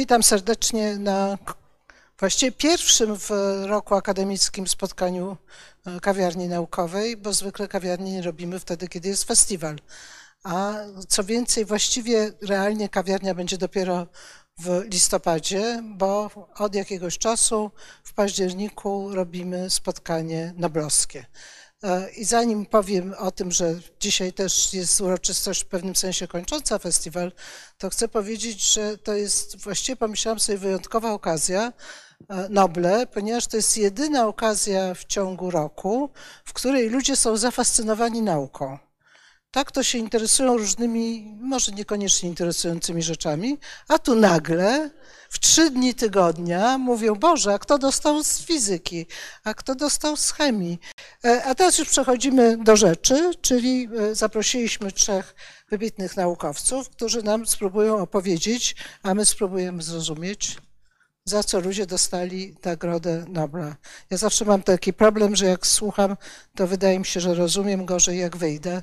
Witam serdecznie na właściwie pierwszym w roku akademickim spotkaniu e, kawiarni naukowej, bo zwykle kawiarni nie robimy wtedy, kiedy jest festiwal. A co więcej, właściwie realnie kawiarnia będzie dopiero w listopadzie, bo od jakiegoś czasu w październiku robimy spotkanie noblowskie. E, I zanim powiem o tym, że dzisiaj też jest uroczystość w pewnym sensie kończąca festiwal, to chcę powiedzieć, że to jest właściwie pomyślałam sobie wyjątkowa okazja, e, Noble, ponieważ to jest jedyna okazja w ciągu roku, w której ludzie są zafascynowani nauką. Tak to się interesują różnymi, może niekoniecznie interesującymi rzeczami, a tu nagle w trzy dni tygodnia mówią, Boże, a kto dostał z fizyki, a kto dostał z chemii. E, a teraz już przechodzimy do rzeczy, czyli e, zaprosiliśmy trzech wybitnych naukowców, którzy nam spróbują opowiedzieć, a my spróbujemy zrozumieć, za co ludzie dostali Nagrodę Nobla. Ja zawsze mam taki problem, że jak słucham, to wydaje mi się, że rozumiem gorzej, jak wyjdę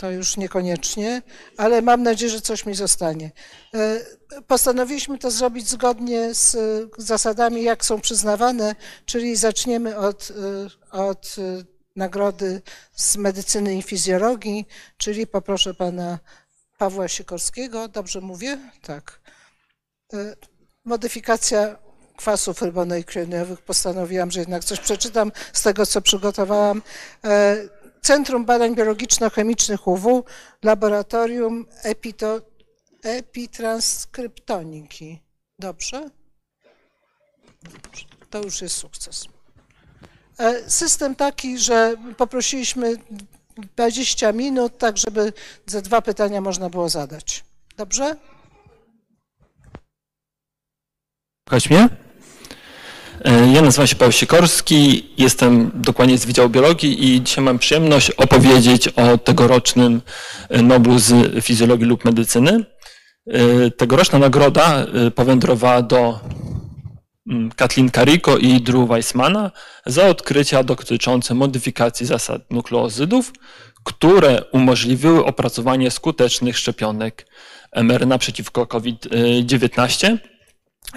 to już niekoniecznie, ale mam nadzieję, że coś mi zostanie. E, postanowiliśmy to zrobić zgodnie z zasadami, jak są przyznawane, czyli zaczniemy od, e, od e, nagrody z medycyny i fizjologii, czyli poproszę pana Pawła Sikorskiego, dobrze mówię? Tak. Modyfikacja kwasów rybonukleinowych. Postanowiłam, że jednak coś przeczytam z tego, co przygotowałam. Centrum Badań Biologiczno-Chemicznych UW, Laboratorium Epito. Dobrze? To już jest sukces. E, system taki, że poprosiliśmy 20 minut, tak żeby ze dwa pytania można było zadać. Dobrze? Mnie? E, ja nazywam się Paweł Sikorski, jestem dokładnie z Wydziału Biologii i dzisiaj mam przyjemność opowiedzieć o tegorocznym e, Noblu z fizjologii lub medycyny. E, tegoroczna nagroda powędrowała do mm, Kathleen Carico i Drew Weissmana za odkrycia dotyczące modyfikacji zasad nukleozydów, które umożliwiły opracowanie skutecznych szczepionek mRNA przeciwko COVID-19.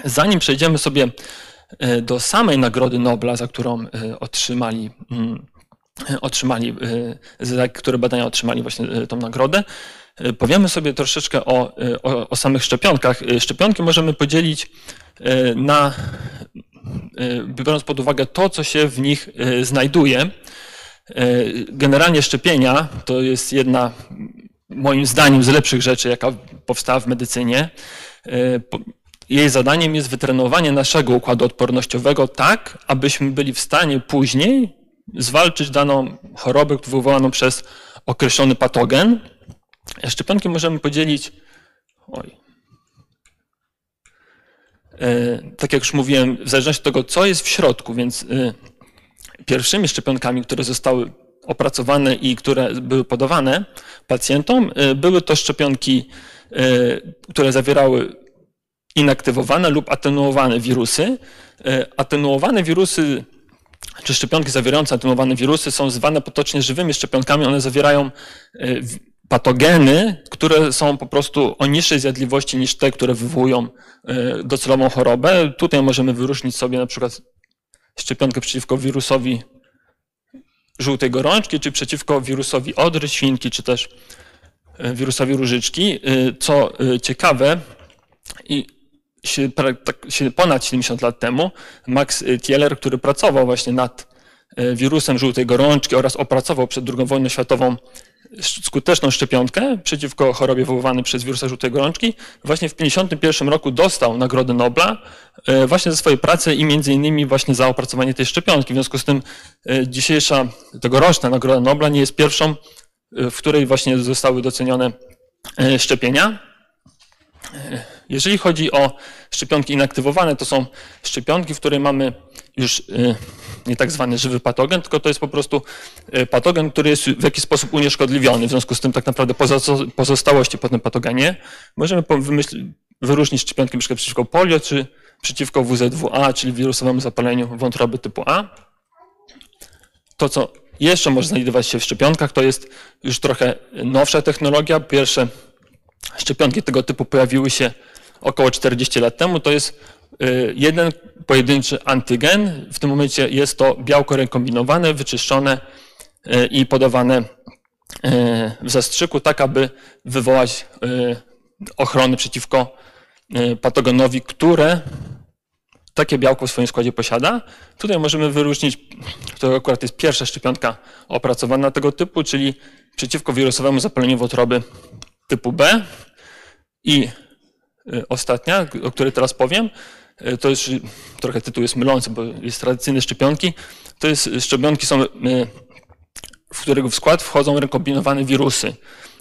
Zanim przejdziemy sobie do samej Nagrody Nobla, za którą e, otrzymali, mm, otrzymali e, za które badania otrzymali właśnie tą nagrodę, powiemy sobie troszeczkę o, o, o samych szczepionkach. Szczepionki możemy podzielić na, biorąc pod uwagę to, co się w nich znajduje. Generalnie szczepienia to jest jedna, moim zdaniem, z lepszych rzeczy, jaka powstała w medycynie. Jej zadaniem jest wytrenowanie naszego układu odpornościowego tak, abyśmy byli w stanie później zwalczyć daną chorobę wywołaną przez określony patogen. Szczepionki możemy podzielić. Oj. E, tak jak już mówiłem, w zależności od tego, co jest w środku, więc e, pierwszymi szczepionkami, które zostały opracowane i które były podawane pacjentom, e, były to szczepionki, które zawierały inaktywowane lub atenuowane wirusy. E, atenuowane wirusy czy szczepionki zawierające atenuowane wirusy są zwane potocznie żywymi szczepionkami. One zawierają e, patogeny, które są po prostu o niższej zjadliwości niż te, które wywołują e, docelową chorobę. Tutaj możemy wyróżnić sobie na przykład szczepionkę przeciwko wirusowi żółtej gorączki, czy przeciwko wirusowi odry świnki, czy też wirusowi różyczki. Co ciekawe, i ponad 70 lat temu Max Thieler, który pracował właśnie nad e, wirusem żółtej gorączki oraz opracował przed II wojną światową skuteczną szczepionkę przeciwko chorobie wywołanej przez wirusa żółtej gorączki, właśnie w 1951 roku dostał Nagrodę Nobla e, właśnie za swoje prace i między innymi właśnie za opracowanie tej szczepionki. W związku z tym dzisiejsza, tegoroczna Nagroda Nobla nie jest pierwszą, w której właśnie zostały docenione szczepienia. Jeżeli chodzi o szczepionki inaktywowane, to są szczepionki, w której mamy już y, nie tak zwany żywy patogen, tylko to jest po prostu y, patogen, który jest w jakiś sposób unieszkodliwiony. W związku z tym tak naprawdę pozostałości po tym patogenie możemy wyróżnić szczepionki np. przeciwko polio, czy przeciwko WZWA, czyli wirusowemu zapaleniu wątroby typu A. To, co jeszcze może znajdować się w szczepionkach, to jest już trochę nowsza technologia. Pierwsze szczepionki tego typu pojawiły się około 40 lat temu, to jest y, jeden pojedynczy antygen. W tym momencie jest to białko rekombinowane, wyczyszczone y, i podawane y, w zastrzyku, tak aby wywołać ochrony przeciwko patogenowi, które takie białko w swoim składzie posiada. Tutaj możemy wyróżnić, to akurat jest pierwsza szczepionka opracowana tego typu, czyli przeciwko wirusowemu zapaleniu wątroby typu B. I y, ostatnia, o której teraz powiem, y, to już trochę tytuł jest mylący, bo jest tradycyjne szczepionki. To jest szczepionki są, y, w którego w skład wchodzą rekombinowane wirusy.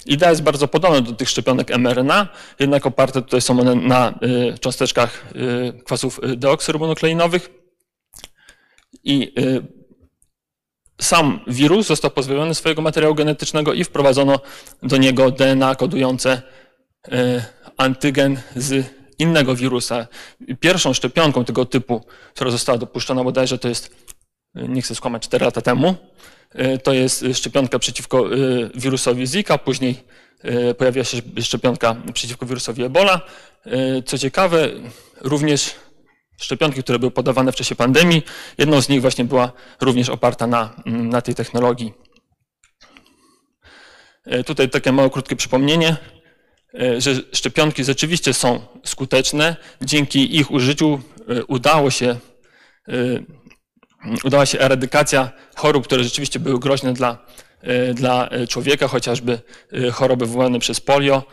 Idea jest bardzo podobna do tych szczepionek mRNA, jednak oparte tutaj są one na cząsteczkach kwasów deoksyrybonukleinowych. I sam wirus został pozbawiony swojego materiału genetycznego i wprowadzono do niego DNA kodujące e, antygen z innego wirusa. Pierwszą szczepionką tego typu, która została dopuszczona bodajże to jest, e, nie chcę skłamać, 4 lata temu, e, to jest szczepionka przeciwko wirusowi Zika, później pojawiła się szczepionka przeciwko wirusowi Ebola. Co ciekawe, również szczepionki, które były podawane w czasie pandemii. Jedną z nich właśnie była również oparta na, na tej technologii. E, tutaj takie małe, krótkie przypomnienie, e, że szczepionki rzeczywiście są skuteczne. Dzięki ich użyciu e, udało się, udała się eradykacja chorób, które rzeczywiście były groźne dla, dla człowieka, chociażby choroby wywołane przez polio,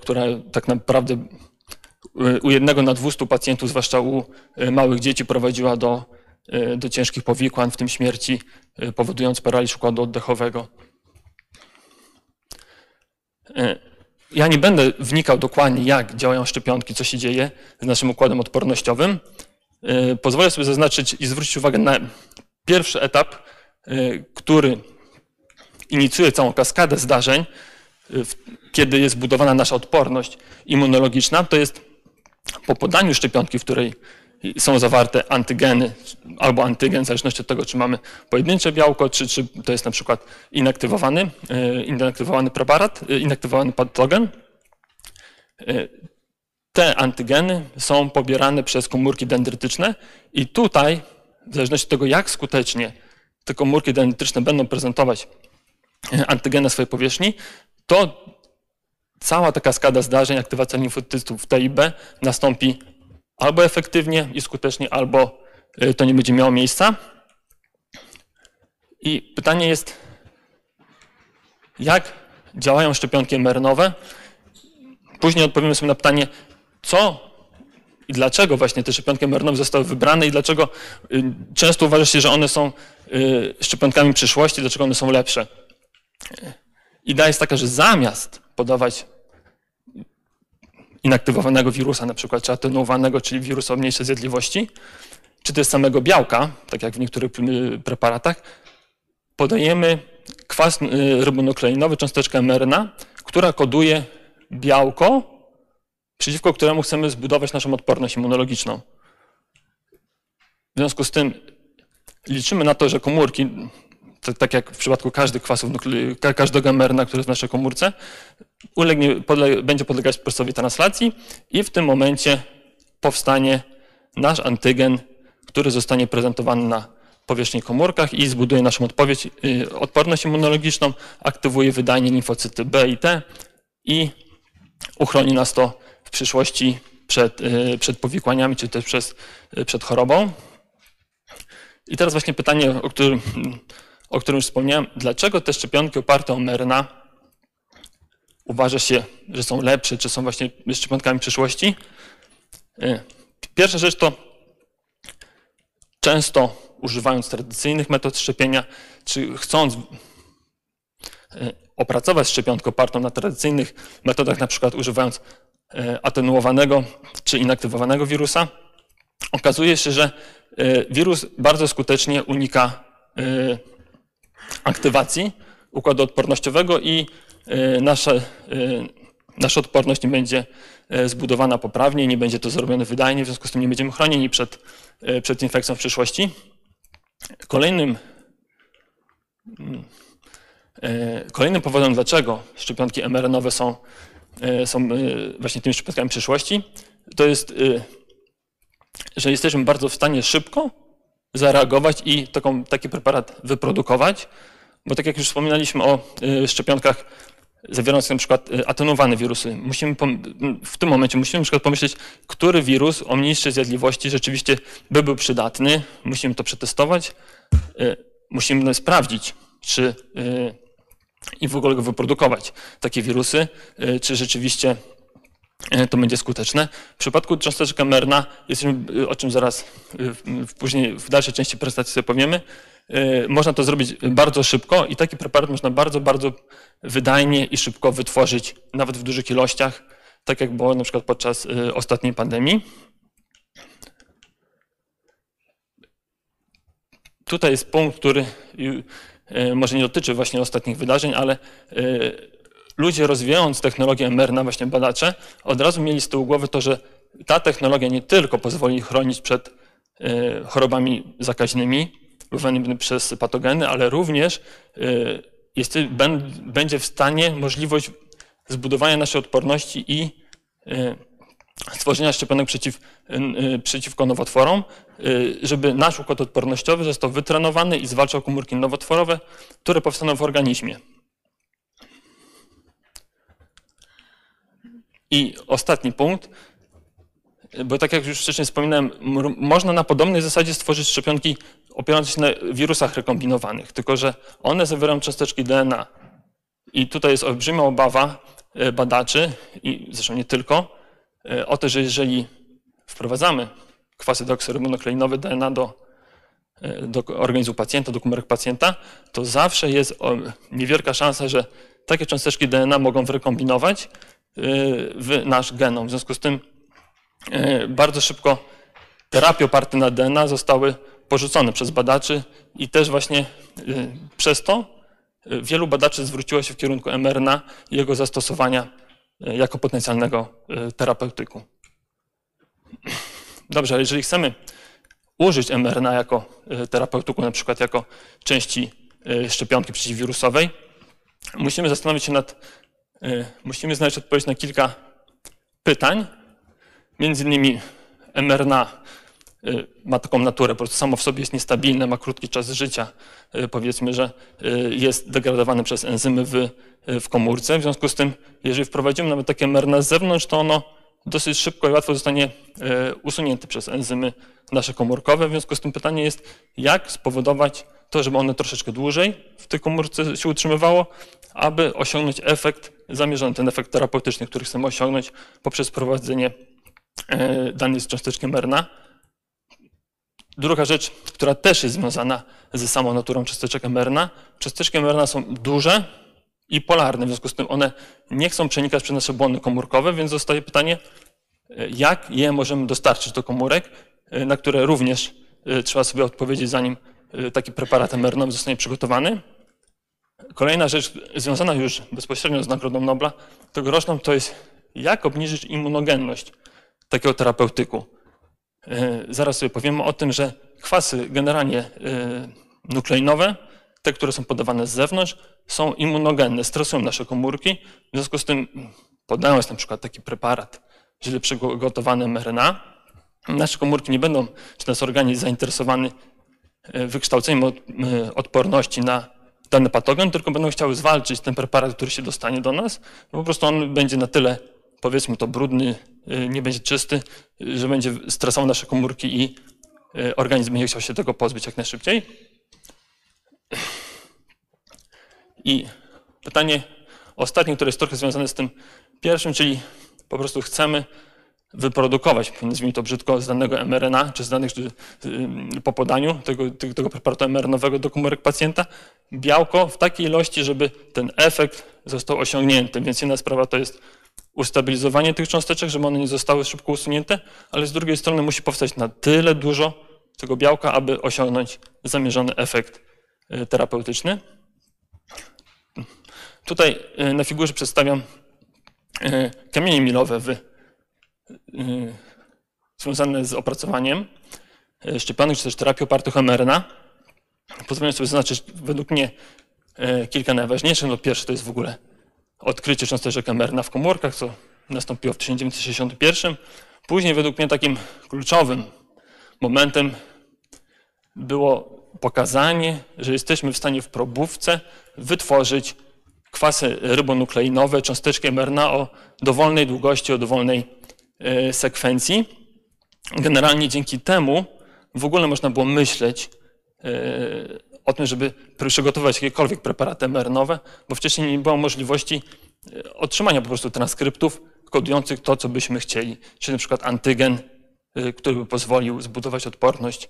która tak naprawdę u jednego na 200 pacjentów, zwłaszcza u e, małych dzieci, prowadziła do, e, do ciężkich powikłań, w tym śmierci, powodując paraliż układu oddechowego. Ja nie będę wnikał dokładnie, jak działają szczepionki, co się dzieje z naszym układem odpornościowym. Pozwolę sobie zaznaczyć i zwrócić uwagę na pierwszy etap, który inicjuje całą kaskadę zdarzeń, kiedy jest budowana nasza odporność immunologiczna. To jest po podaniu szczepionki, w której są zawarte antygeny albo antygen, w zależności od tego, czy mamy pojedyncze białko, czy, czy to jest na przykład inaktywowany, e, inaktywowany preparat, e, inaktywowany patogen. E, te antygeny są pobierane przez komórki dendrytyczne i tutaj, w zależności od tego, jak skutecznie te komórki dendrytyczne będą prezentować antygeny na swojej powierzchni, to cała ta kaskada zdarzeń, aktywacja limfocytów T i B nastąpi albo efektywnie i skutecznie, albo y, to nie będzie miało miejsca. I pytanie jest, jak działają szczepionki mRNA? Później odpowiemy sobie na pytanie, co i dlaczego właśnie te szczepionki mRNA zostały wybrane i dlaczego y, często uważa się, że one są y, szczepionkami przyszłości, dlaczego one są lepsze. Idea jest taka, że zamiast podawać inaktywowanego wirusa, na przykład, czy atenuowanego, czyli wirusa o mniejszej zjadliwości, czy też samego białka, tak jak w niektórych preparatach, podajemy kwas y, rybonukleinowy, cząsteczkę mRNA, która koduje białko, przeciwko któremu chcemy zbudować naszą odporność immunologiczną. W związku z tym liczymy na to, że komórki tak jak w przypadku każdych kwasów, każdego mRNA, który jest w naszej komórce, ulegnie, podle, będzie podlegać procesowi translacji i w tym momencie powstanie nasz antygen, który zostanie prezentowany na powierzchni komórkach i zbuduje naszą odpowiedź, y, odporność immunologiczną, aktywuje wydajnie limfocyty B i T i uchroni nas to w przyszłości przed, y, przed powikłaniami czy też przez, y, przed chorobą. I teraz właśnie pytanie, o którym o którym już wspomniałem, dlaczego te szczepionki oparte o mRNA uważa się, że są lepsze, czy są właśnie szczepionkami przyszłości? E, pierwsza rzecz to często używając tradycyjnych metod szczepienia, czy chcąc e, opracować szczepionkę opartą na tradycyjnych metodach, na przykład używając e, atenuowanego czy inaktywowanego wirusa, okazuje się, że wirus bardzo skutecznie unika aktywacji układu odpornościowego i e, nasza, e, nasza odporność nie będzie e, zbudowana poprawnie, nie będzie to zrobione wydajnie, w związku z tym nie będziemy chronieni przed, przed infekcją w przyszłości. Kolejnym, mm, kolejnym powodem, dlaczego szczepionki mRNA są e, są e, właśnie tymi szczepionkami przyszłości, to jest, e, że jesteśmy bardzo w stanie szybko zareagować i taką, taki preparat wyprodukować, bo tak jak już wspominaliśmy o szczepionkach zawierających na przykład atenuowane wirusy, musimy w tym momencie musimy na przykład pomyśleć, który wirus o mniejszej zjadliwości rzeczywiście by był przydatny, musimy to przetestować, musimy sprawdzić, czy i w ogóle go wyprodukować, takie wirusy, y, czy rzeczywiście y, to będzie skuteczne. W przypadku cząsteczek mRNA, y, o czym zaraz później w dalszej części prezentacji sobie powiemy, można to zrobić bardzo szybko i taki preparat można bardzo, bardzo wydajnie i szybko wytworzyć, nawet w dużych ilościach, tak jak było na przykład podczas ostatniej pandemii. Tutaj jest punkt, który E, może nie dotyczy właśnie ostatnich wydarzeń, ale e, ludzie rozwijając technologię mRNA, właśnie badacze, od razu mieli z tyłu głowy to, że ta technologia nie tylko pozwoli chronić przed e, chorobami zakaźnymi wywanymi przez patogeny, ale również jest, będzie w stanie możliwość zbudowania naszej odporności i stworzenia szczepionek przeciw, przeciwko nowotworom, żeby nasz układ odpornościowy został wytrenowany i zwalczał komórki nowotworowe, które powstaną w organizmie. I ostatni punkt, bo tak jak już wcześniej wspominałem, można na podobnej zasadzie stworzyć szczepionki opierające się na wirusach rekombinowanych, tylko że one zawierają cząsteczki DNA. I tutaj jest olbrzymia obawa y, badaczy, i zresztą nie tylko, E, o to, że jeżeli wprowadzamy kwasy deoksyrybonukleinowe DNA do, e, do organizmu pacjenta, do komórek pacjenta, to zawsze jest niewielka szansa, że takie cząsteczki DNA mogą wyrekombinować e, w nasz genom. W związku z tym bardzo szybko terapie oparte na DNA zostały porzucone przez badaczy i też właśnie przez to wielu badaczy zwróciło się w kierunku mRNA i jego zastosowania jako potencjalnego terapeutyku. Dobrze, jeżeli chcemy użyć mRNA jako terapeutyku, na przykład jako części szczepionki przeciwwirusowej, musimy zastanowić się nad, musimy znaleźć odpowiedź na kilka pytań. Między innymi mRNA Y, ma taką naturę, po prostu samo w sobie jest niestabilne, ma krótki czas życia. Y, powiedzmy, że jest degradowany przez enzymy w, w komórce. W związku z tym, jeżeli wprowadzimy nawet takie mRNA z zewnątrz, to ono dosyć szybko i łatwo zostanie usunięte przez enzymy nasze komórkowe. W związku z tym pytanie jest, jak spowodować to, żeby one troszeczkę dłużej w tej komórce się utrzymywało, aby osiągnąć efekt zamierzony, ten efekt terapeutyczny, który chcemy osiągnąć poprzez prowadzenie danej z cząsteczki mRNA. Druga rzecz, która też jest związana ze samą naturą cząsteczek mRNA. Cząsteczki mRNA są duże i polarne, w związku z tym one nie chcą przenikać przez nasze błony komórkowe, więc zostaje pytanie, jak je możemy dostarczyć do komórek, na które również e, trzeba sobie odpowiedzieć, zanim e, taki preparat mRNA zostanie przygotowany. Kolejna rzecz związana już bezpośrednio z Nagrodą Nobla tegoroczną to jest, jak obniżyć immunogenność takiego terapeutyku. E, zaraz sobie powiemy o tym, że kwasy generalnie e, nukleinowe, te, które są podawane z zewnątrz, są immunogenne, stresują nasze komórki. W związku z tym, podając na przykład taki preparat źle przygotowany mRNA, nasze komórki nie będą, czy nasz organizm zainteresowany e, wykształceniem odporności na dany patogen, tylko będą chciały zwalczyć ten preparat, który się dostanie do nas. Po prostu on będzie na tyle powiedzmy to brudny, y, nie będzie czysty, y, że będzie stresował nasze komórki i y, organizm będzie chciał się tego pozbyć jak najszybciej. I pytanie ostatnie, które jest trochę związane z tym pierwszym, czyli po prostu chcemy wyprodukować, nazwijmy to brzydko, z danego mRNA, czy z danych czy, po podaniu tego, tego preparatu mRNA-owego do komórek pacjenta, białko w takiej ilości, żeby ten efekt został osiągnięty. Więc jedna sprawa to jest ustabilizowanie tych cząsteczek, żeby one nie zostały szybko usunięte, ale z drugiej strony musi powstać na tyle dużo tego białka, aby osiągnąć zamierzony efekt e, terapeutyczny. Tutaj e, na figurze przedstawiam kamienie milowe w, związane z opracowaniem szczepionek czy też terapii opartych o mRNA. Pozwolę sobie zaznaczyć według mnie kilka najważniejszych. No pierwsze to jest w ogóle odkrycie cząsteczek mRNA w komórkach, co nastąpiło w 1961. Później według mnie takim kluczowym momentem było pokazanie, że jesteśmy w stanie w probówce wytworzyć kwasy rybonukleinowe, cząsteczki mRNA o dowolnej długości, o dowolnej sekwencji. Generalnie dzięki temu w ogóle można było myśleć e, o tym, żeby przygotować jakiekolwiek preparaty mRNA, bo wcześniej nie było możliwości e, otrzymania po prostu transkryptów kodujących to, co byśmy chcieli, czyli na przykład antygen, który by pozwolił zbudować odporność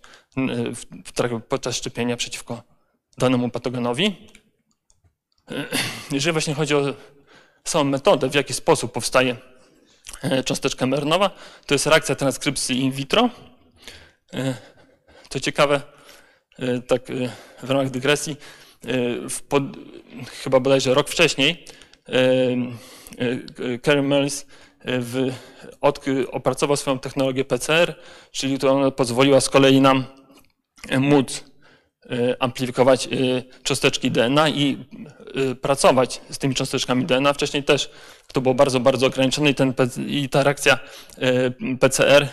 podczas szczepienia przeciwko danemu patogenowi. Jeżeli właśnie chodzi o samą metodę, w jaki sposób powstaje e, cząsteczka mRNA, to jest reakcja transkrypcji in vitro. Co ciekawe, e, tak e, w ramach dygresji, pod, chyba bodajże rok wcześniej Karen Mills w, od, opracował swoją technologię PCR, czyli to ona pozwoliła z kolei nam móc amplifikować y, cząsteczki DNA i y, pracować z tymi cząsteczkami DNA. Wcześniej też to było bardzo, bardzo ograniczone i, ten, i ta reakcja PCR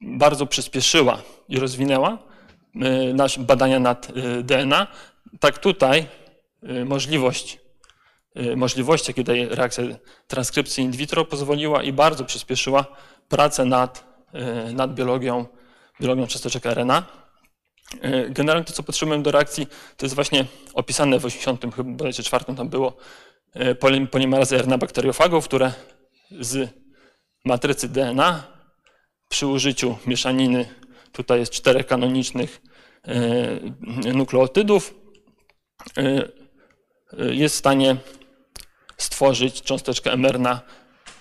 bardzo przyspieszyła i rozwinęła nasze badania nad DNA. Tak tutaj możliwość, możliwość, jakie daje reakcja transkrypcji in vitro, pozwoliła i bardzo przyspieszyła pracę nad, nad biologią, biologią cząsteczek RNA. E, generalnie to, co potrzebujemy do reakcji, to jest właśnie opisane w 80, chyba czwartym tam było, e, polimerazy RNA bakteriofagów, które z matrycy DNA przy użyciu mieszaniny, tutaj jest czterech kanonicznych e, nukleotydów, jest w stanie stworzyć cząsteczkę mRNA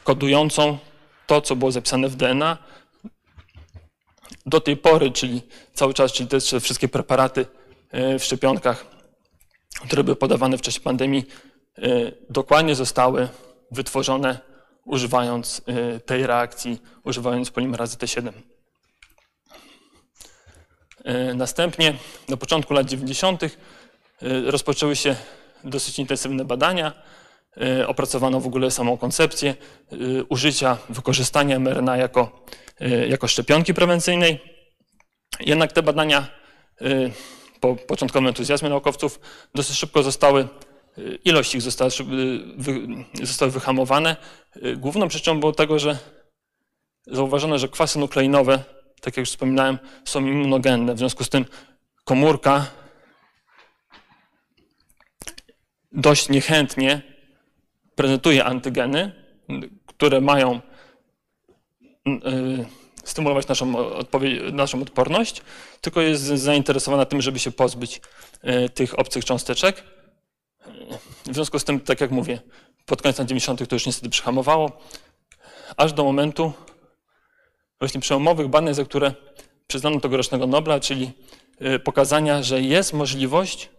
kodującą to, co było zapisane w DNA, do tej pory, czyli cały czas, czyli te wszystkie preparaty e, w szczepionkach, które były podawane w czasie pandemii, e, dokładnie zostały wytworzone używając e, tej reakcji, używając polimerazy T7. Następnie na początku lat 90. rozpoczęły się dosyć intensywne badania. Opracowano w ogóle samą koncepcję użycia, wykorzystania mRNA jako Y, jako szczepionki prewencyjnej. Jednak te badania po początkowym entuzjazmie naukowców dosyć szybko zostały, ilość ich została, zostały wyhamowane. Główną przyczyną było tego, że zauważono, że kwasy nukleinowe, tak jak już wspominałem, są immunogenne. W związku z tym komórka dość niechętnie prezentuje antygeny, które mają Y, stymulować naszą, naszą odporność, tylko jest zainteresowana tym, żeby się pozbyć y, tych obcych cząsteczek. W związku z tym, tak jak mówię, pod koniec lat 90. to już niestety przyhamowało, aż do momentu właśnie przełomowych badań, za które przyznano tegorocznego Nobla, czyli y, pokazania, że jest możliwość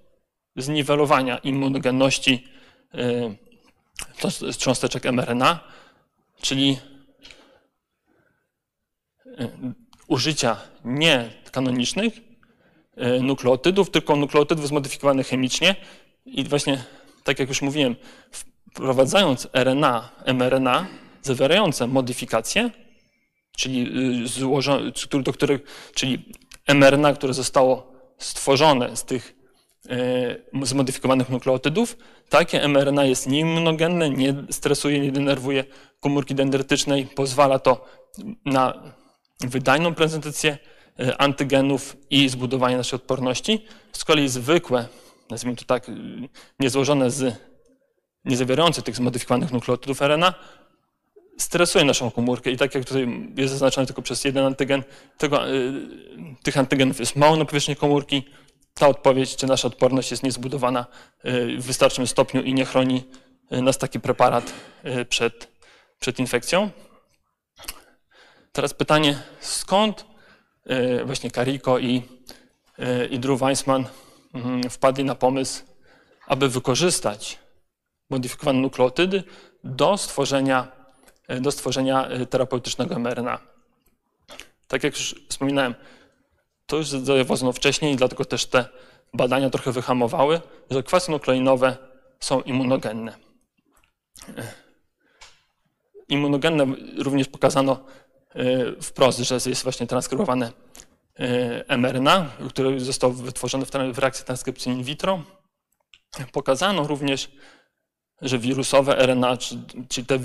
zniwelowania immunogenności cząsteczek mRNA, czyli E, użycia nie kanonicznych e, nukleotydów, tylko nukleotydów zmodyfikowanych chemicznie. I właśnie, tak jak już mówiłem, wprowadzając RNA, mRNA zawierające modyfikacje, czyli, y, złożone, do których, czyli mRNA, które zostało stworzone z tych zmodyfikowanych nukleotydów, takie mRNA jest nieimmunogenne, nie stresuje, nie denerwuje komórki dendrytycznej, pozwala to na wydajną prezentację e, antygenów i zbudowanie naszej odporności. Z kolei zwykłe, nazwijmy to tak, niezłożone z, nie zawierające tych zmodyfikowanych nukleotydów RNA, stresuje naszą komórkę. I tak jak tutaj jest zaznaczone tylko przez jeden antygen, tego, tych antygenów jest mało na powierzchni komórki, ta odpowiedź, czy nasza odporność jest niezbudowana y, w wystarczym stopniu i nie chroni nas taki preparat przed, przed infekcją. Teraz pytanie, skąd właśnie Kariko i, i Drew Weissman mhm, wpadli na pomysł, aby wykorzystać modyfikowane nukleotydy do stworzenia, do stworzenia terapeutycznego mRNA. Tak jak już wspominałem, to już zauważono wcześniej, dlatego też te badania trochę wyhamowały, że kwasy nukleinowe są immunogenne. Immunogenne również pokazano e, wprost, że jest właśnie transkrybowane e, mRNA, które zostało wytworzone w reakcji transkrypcji in vitro. Pokazano również, że wirusowe RNA, czyli, te,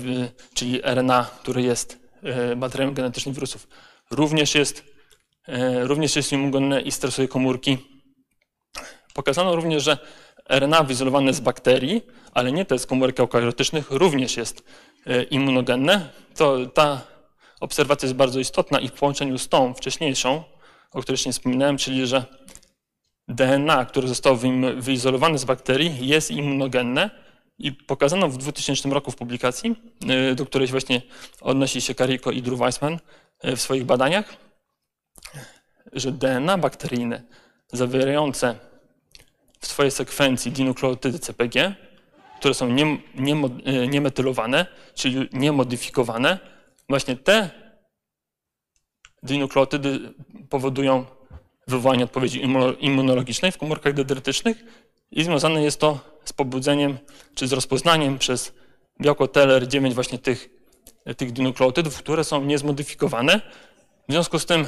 czyli RNA, który jest e, materiałem genetycznym wirusów, również jest, również jest immunogenne i stresuje komórki. Pokazano również, że RNA wyizolowane z bakterii, ale nie te z komórek eukariotycznych, również jest E, immunogenne, to ta obserwacja jest bardzo istotna i w połączeniu z tą wcześniejszą, o której jeszcze nie wspominałem, czyli że DNA, które zostało wyizolowane z bakterii, jest immunogenne i pokazano w 2000 roku w publikacji, e, do której właśnie odnosi się Kariko i Drew Weissman e, w swoich badaniach, DNA bakteryjne zawierające w swojej sekwencji dinukleotydy CPG które są nie, nie, e, niemetylowane, czyli niemodyfikowane, właśnie te dinukleotydy powodują wywołanie odpowiedzi immunologicznej w komórkach dendrytycznych i związane jest to z pobudzeniem czy z rozpoznaniem przez białko TLR9 właśnie tych, tych dinukleotydów, które są niezmodyfikowane. W związku z tym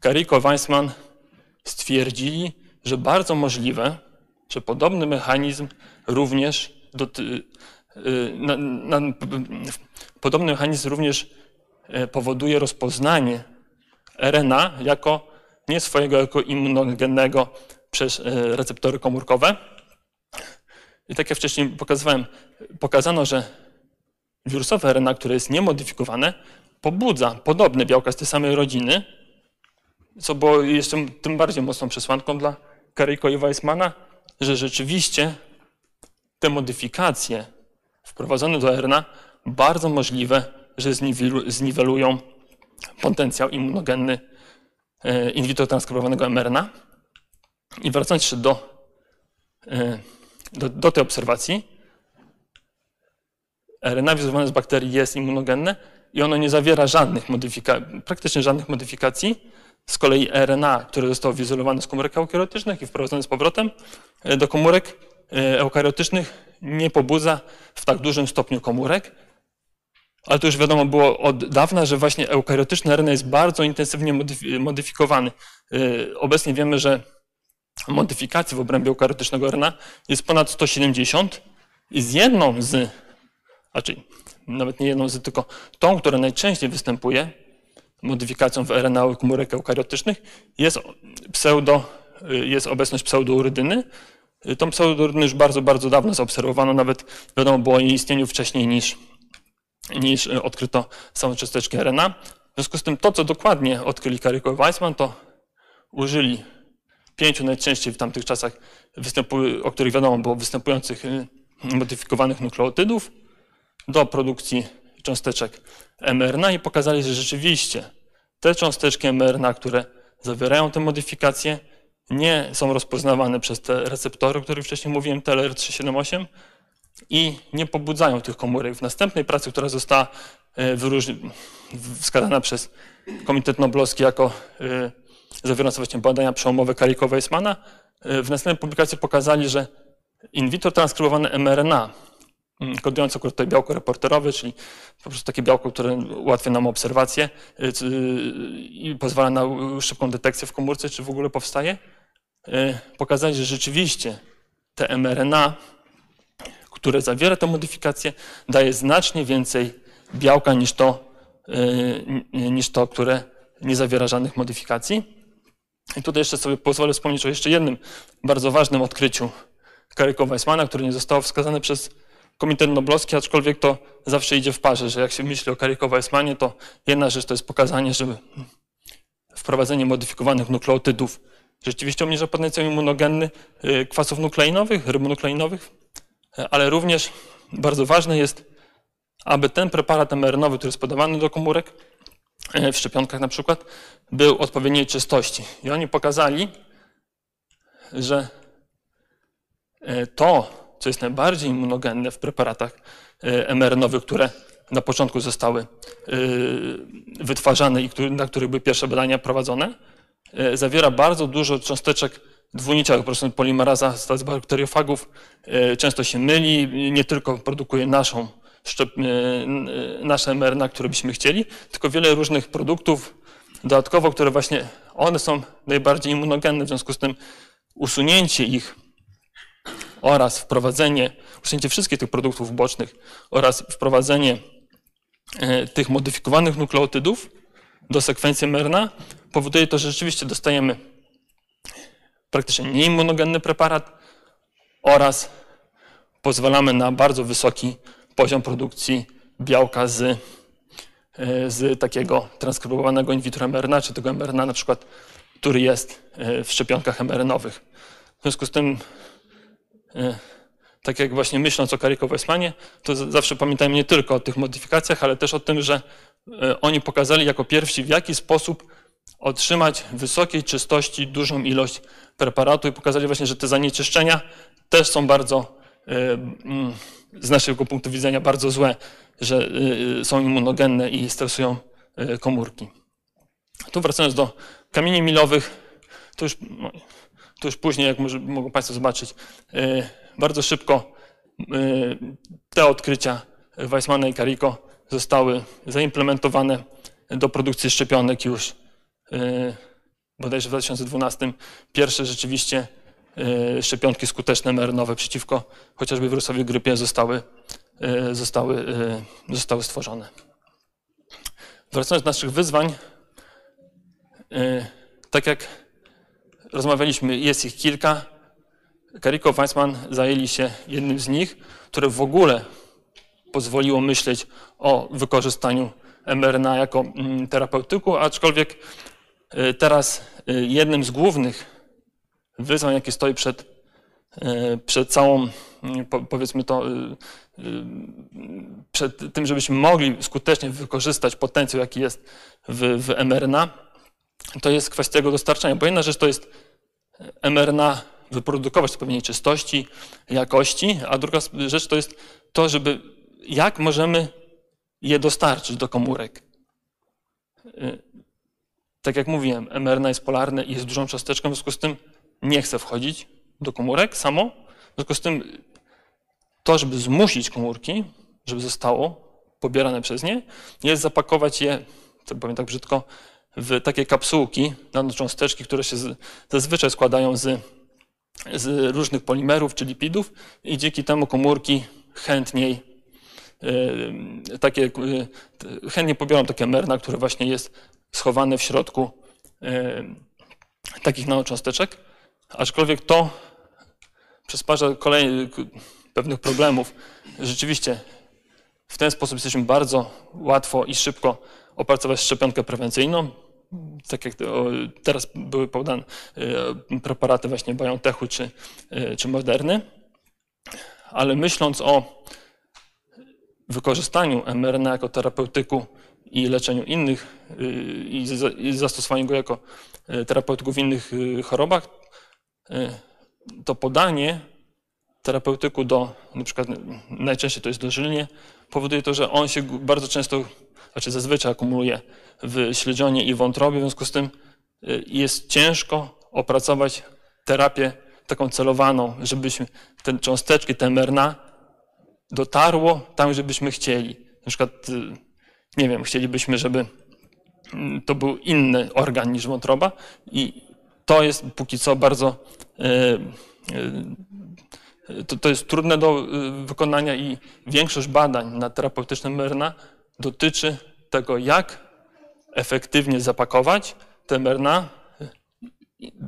Kariko Weissman stwierdzili, że bardzo możliwe, że podobny mechanizm również y, na, na, podobny mechanizm również e, powoduje rozpoznanie RNA jako nie swojego jako immunogennego przez e, receptory komórkowe. I tak jak wcześniej pokazywałem, pokazano, że wirusowe RNA, które jest niemodyfikowane, pobudza podobne białka z tej samej rodziny, co było jeszcze tym bardziej mocną przesłanką dla Kariko i Weissmana, że rzeczywiście te modyfikacje wprowadzone do RNA bardzo możliwe, że zniwelują potencjał immunogenny e, in vitro transkrybowanego mRNA. I wracając jeszcze do, e, do, do tej obserwacji, RNA wizowane z bakterii jest immunogenne i ono nie zawiera żadnych modyfikacji, praktycznie żadnych modyfikacji. Z kolei RNA, które zostało wyizolowane z komórek eukariotycznych i wprowadzone z powrotem e, do komórek, E, eukariotycznych nie pobudza w tak dużym stopniu komórek, ale to już wiadomo było od dawna, że właśnie eukariotyczny RNA jest bardzo intensywnie modyfikowany. E, obecnie wiemy, że modyfikacji w obrębie eukariotycznego RNA jest ponad 170 i z jedną z, raczej nawet nie jedną z, tylko tą, która najczęściej występuje, modyfikacją w RNA komórek eukariotycznych, jest pseudo, e, jest obecność pseudourydyny, Tą pseudorynę już bardzo, bardzo dawno zaobserwowano, nawet wiadomo było o jej istnieniu wcześniej niż, niż odkryto samą cząsteczkę RNA. W związku z tym to, co dokładnie odkryli Kariko i Weissman, to użyli pięciu najczęściej w tamtych czasach, o których wiadomo było, występujących y, modyfikowanych nukleotydów do produkcji cząsteczek mRNA i pokazali, że rzeczywiście te cząsteczki mRNA, które zawierają te modyfikacje, nie są rozpoznawane przez te receptory, o których wcześniej mówiłem, TLR378 i nie pobudzają tych komórek. W następnej pracy, która została e, wskazana przez Komitet Noblowski jako e, zawierająca właśnie badania przełomowe Kariko-Weissmana, e, w następnej publikacji pokazali, że in vitro transkrybowane mRNA, mm, kodujące akurat tutaj białko reporterowe, czyli po prostu takie białko, które ułatwia nam obserwację i pozwala na szybką detekcję w komórce, czy w ogóle powstaje, E, pokazać, że rzeczywiście te mRNA, które zawiera tę modyfikację, daje znacznie więcej białka niż to, niż to, które nie zawiera żadnych modyfikacji. I tutaj jeszcze sobie pozwolę wspomnieć o jeszcze jednym bardzo ważnym odkryciu Karyko Weissmana, które nie zostało wskazane przez Komitet Noblowski, aczkolwiek to zawsze idzie w parze, że jak się myśli o Karyko Weissmanie, to jedna rzecz to jest pokazanie, że wprowadzenie modyfikowanych nukleotydów rzeczywiście obniża potencjał immunogenny y, kwasów nukleinowych, rybonukleinowych, ale również bardzo ważne jest, aby ten preparat mRNA, który jest podawany do komórek, y, w szczepionkach na przykład, był odpowiedniej czystości. I oni pokazali, że y, to, co jest najbardziej immunogenne w preparatach mRNA, które na początku zostały wytwarzane i na których były pierwsze badania prowadzone, E, zawiera bardzo dużo cząsteczek dwuniciowych, po polimeraza z bakteriofagów e, często się myli, nie tylko produkuje naszą szczep, nasze mRNA, które byśmy chcieli, tylko wiele różnych produktów. Dodatkowo, które właśnie one są najbardziej immunogenne, w związku z tym usunięcie ich oraz wprowadzenie, usunięcie wszystkich tych produktów bocznych oraz wprowadzenie e, tych modyfikowanych nukleotydów do sekwencji mRNA powoduje to, że rzeczywiście dostajemy praktycznie nieimmunogenny preparat oraz pozwalamy na bardzo wysoki poziom produkcji białka z, e, z takiego transkrybowanego in vitro mRNA, czy tego mRNA na przykład, który jest e, w szczepionkach mRNA-owych. W związku z tym tak jak właśnie myśląc o Kariko Weissmanie, to zawsze pamiętajmy nie tylko o tych modyfikacjach, ale też o tym, że e, oni pokazali jako pierwsi, w jaki sposób otrzymać wysokiej czystości dużą ilość preparatu i pokazali właśnie, że te zanieczyszczenia też są bardzo, e, mm, z naszego punktu widzenia, bardzo złe, że są immunogenne i stresują komórki. Tu wracając do kamieni milowych, to już no, to już później, jak może, mogą Państwo zobaczyć, e, bardzo szybko e, te odkrycia Weissmana i Carico zostały zaimplementowane do produkcji szczepionek już e, bodajże w 2012. Pierwsze rzeczywiście szczepionki skuteczne mRNA przeciwko chociażby wirusowi grypie zostały, zostały, zostały stworzone. Wracając do naszych wyzwań, tak jak rozmawialiśmy, jest ich kilka. Kariko Weissman zajęli się jednym z nich, które w ogóle pozwoliło myśleć o wykorzystaniu mRNA jako mm, terapeutyku, aczkolwiek y, teraz y, jednym z głównych wyzwań, jakie stoi przed, y, przed całą, mm, powiedzmy to, przed tym, żebyśmy mogli skutecznie wykorzystać potencjał, jaki jest w, w mRNA, to jest kwestia jego dostarczania. Bo jedna rzecz to jest mRNA wyprodukować pewnej czystości, jakości, a druga rzecz to jest to, żeby jak możemy je dostarczyć do komórek. Y, tak jak mówiłem, mRNA jest polarne i jest dużą cząsteczką, w związku z tym nie chce wchodzić do komórek samo. W związku z tym to, żeby zmusić komórki, żeby zostało pobierane przez nie, jest zapakować je, to powiem tak brzydko, w takie kapsułki, nanocząsteczki, które się zazwyczaj składają z, z różnych polimerów czy lipidów i dzięki temu komórki chętniej yy, takie, yy, chętnie pobiorą takie mRNA, które właśnie jest schowane w środku yy, takich nanocząsteczek, aczkolwiek to przysparza kolejnych pewnych problemów. Rzeczywiście w ten sposób jesteśmy bardzo łatwo i szybko opracować szczepionkę prewencyjną. Tak jak teraz były podane e, preparaty właśnie BioNTechu czy, e, czy Moderny. Ale myśląc o wykorzystaniu mRNA jako terapeutyku i leczeniu innych e, i zastosowaniu go jako terapeutyku w innych chorobach, to podanie terapeutyku do, na przykład najczęściej to jest dożylnie, powoduje to, że on się bardzo często znaczy zazwyczaj akumuluje w śledzionie i wątrobie, w związku z tym y, jest ciężko opracować terapię taką celowaną, żebyśmy te cząsteczki, te mRNA dotarło tam, żebyśmy chcieli. Na przykład, y, nie wiem, chcielibyśmy, żeby mm, to był inny organ niż wątroba i to jest póki co bardzo y, to, to jest trudne do wykonania i większość badań nad terapeutycznym mRNA dotyczy tego, jak efektywnie zapakować te mRNA.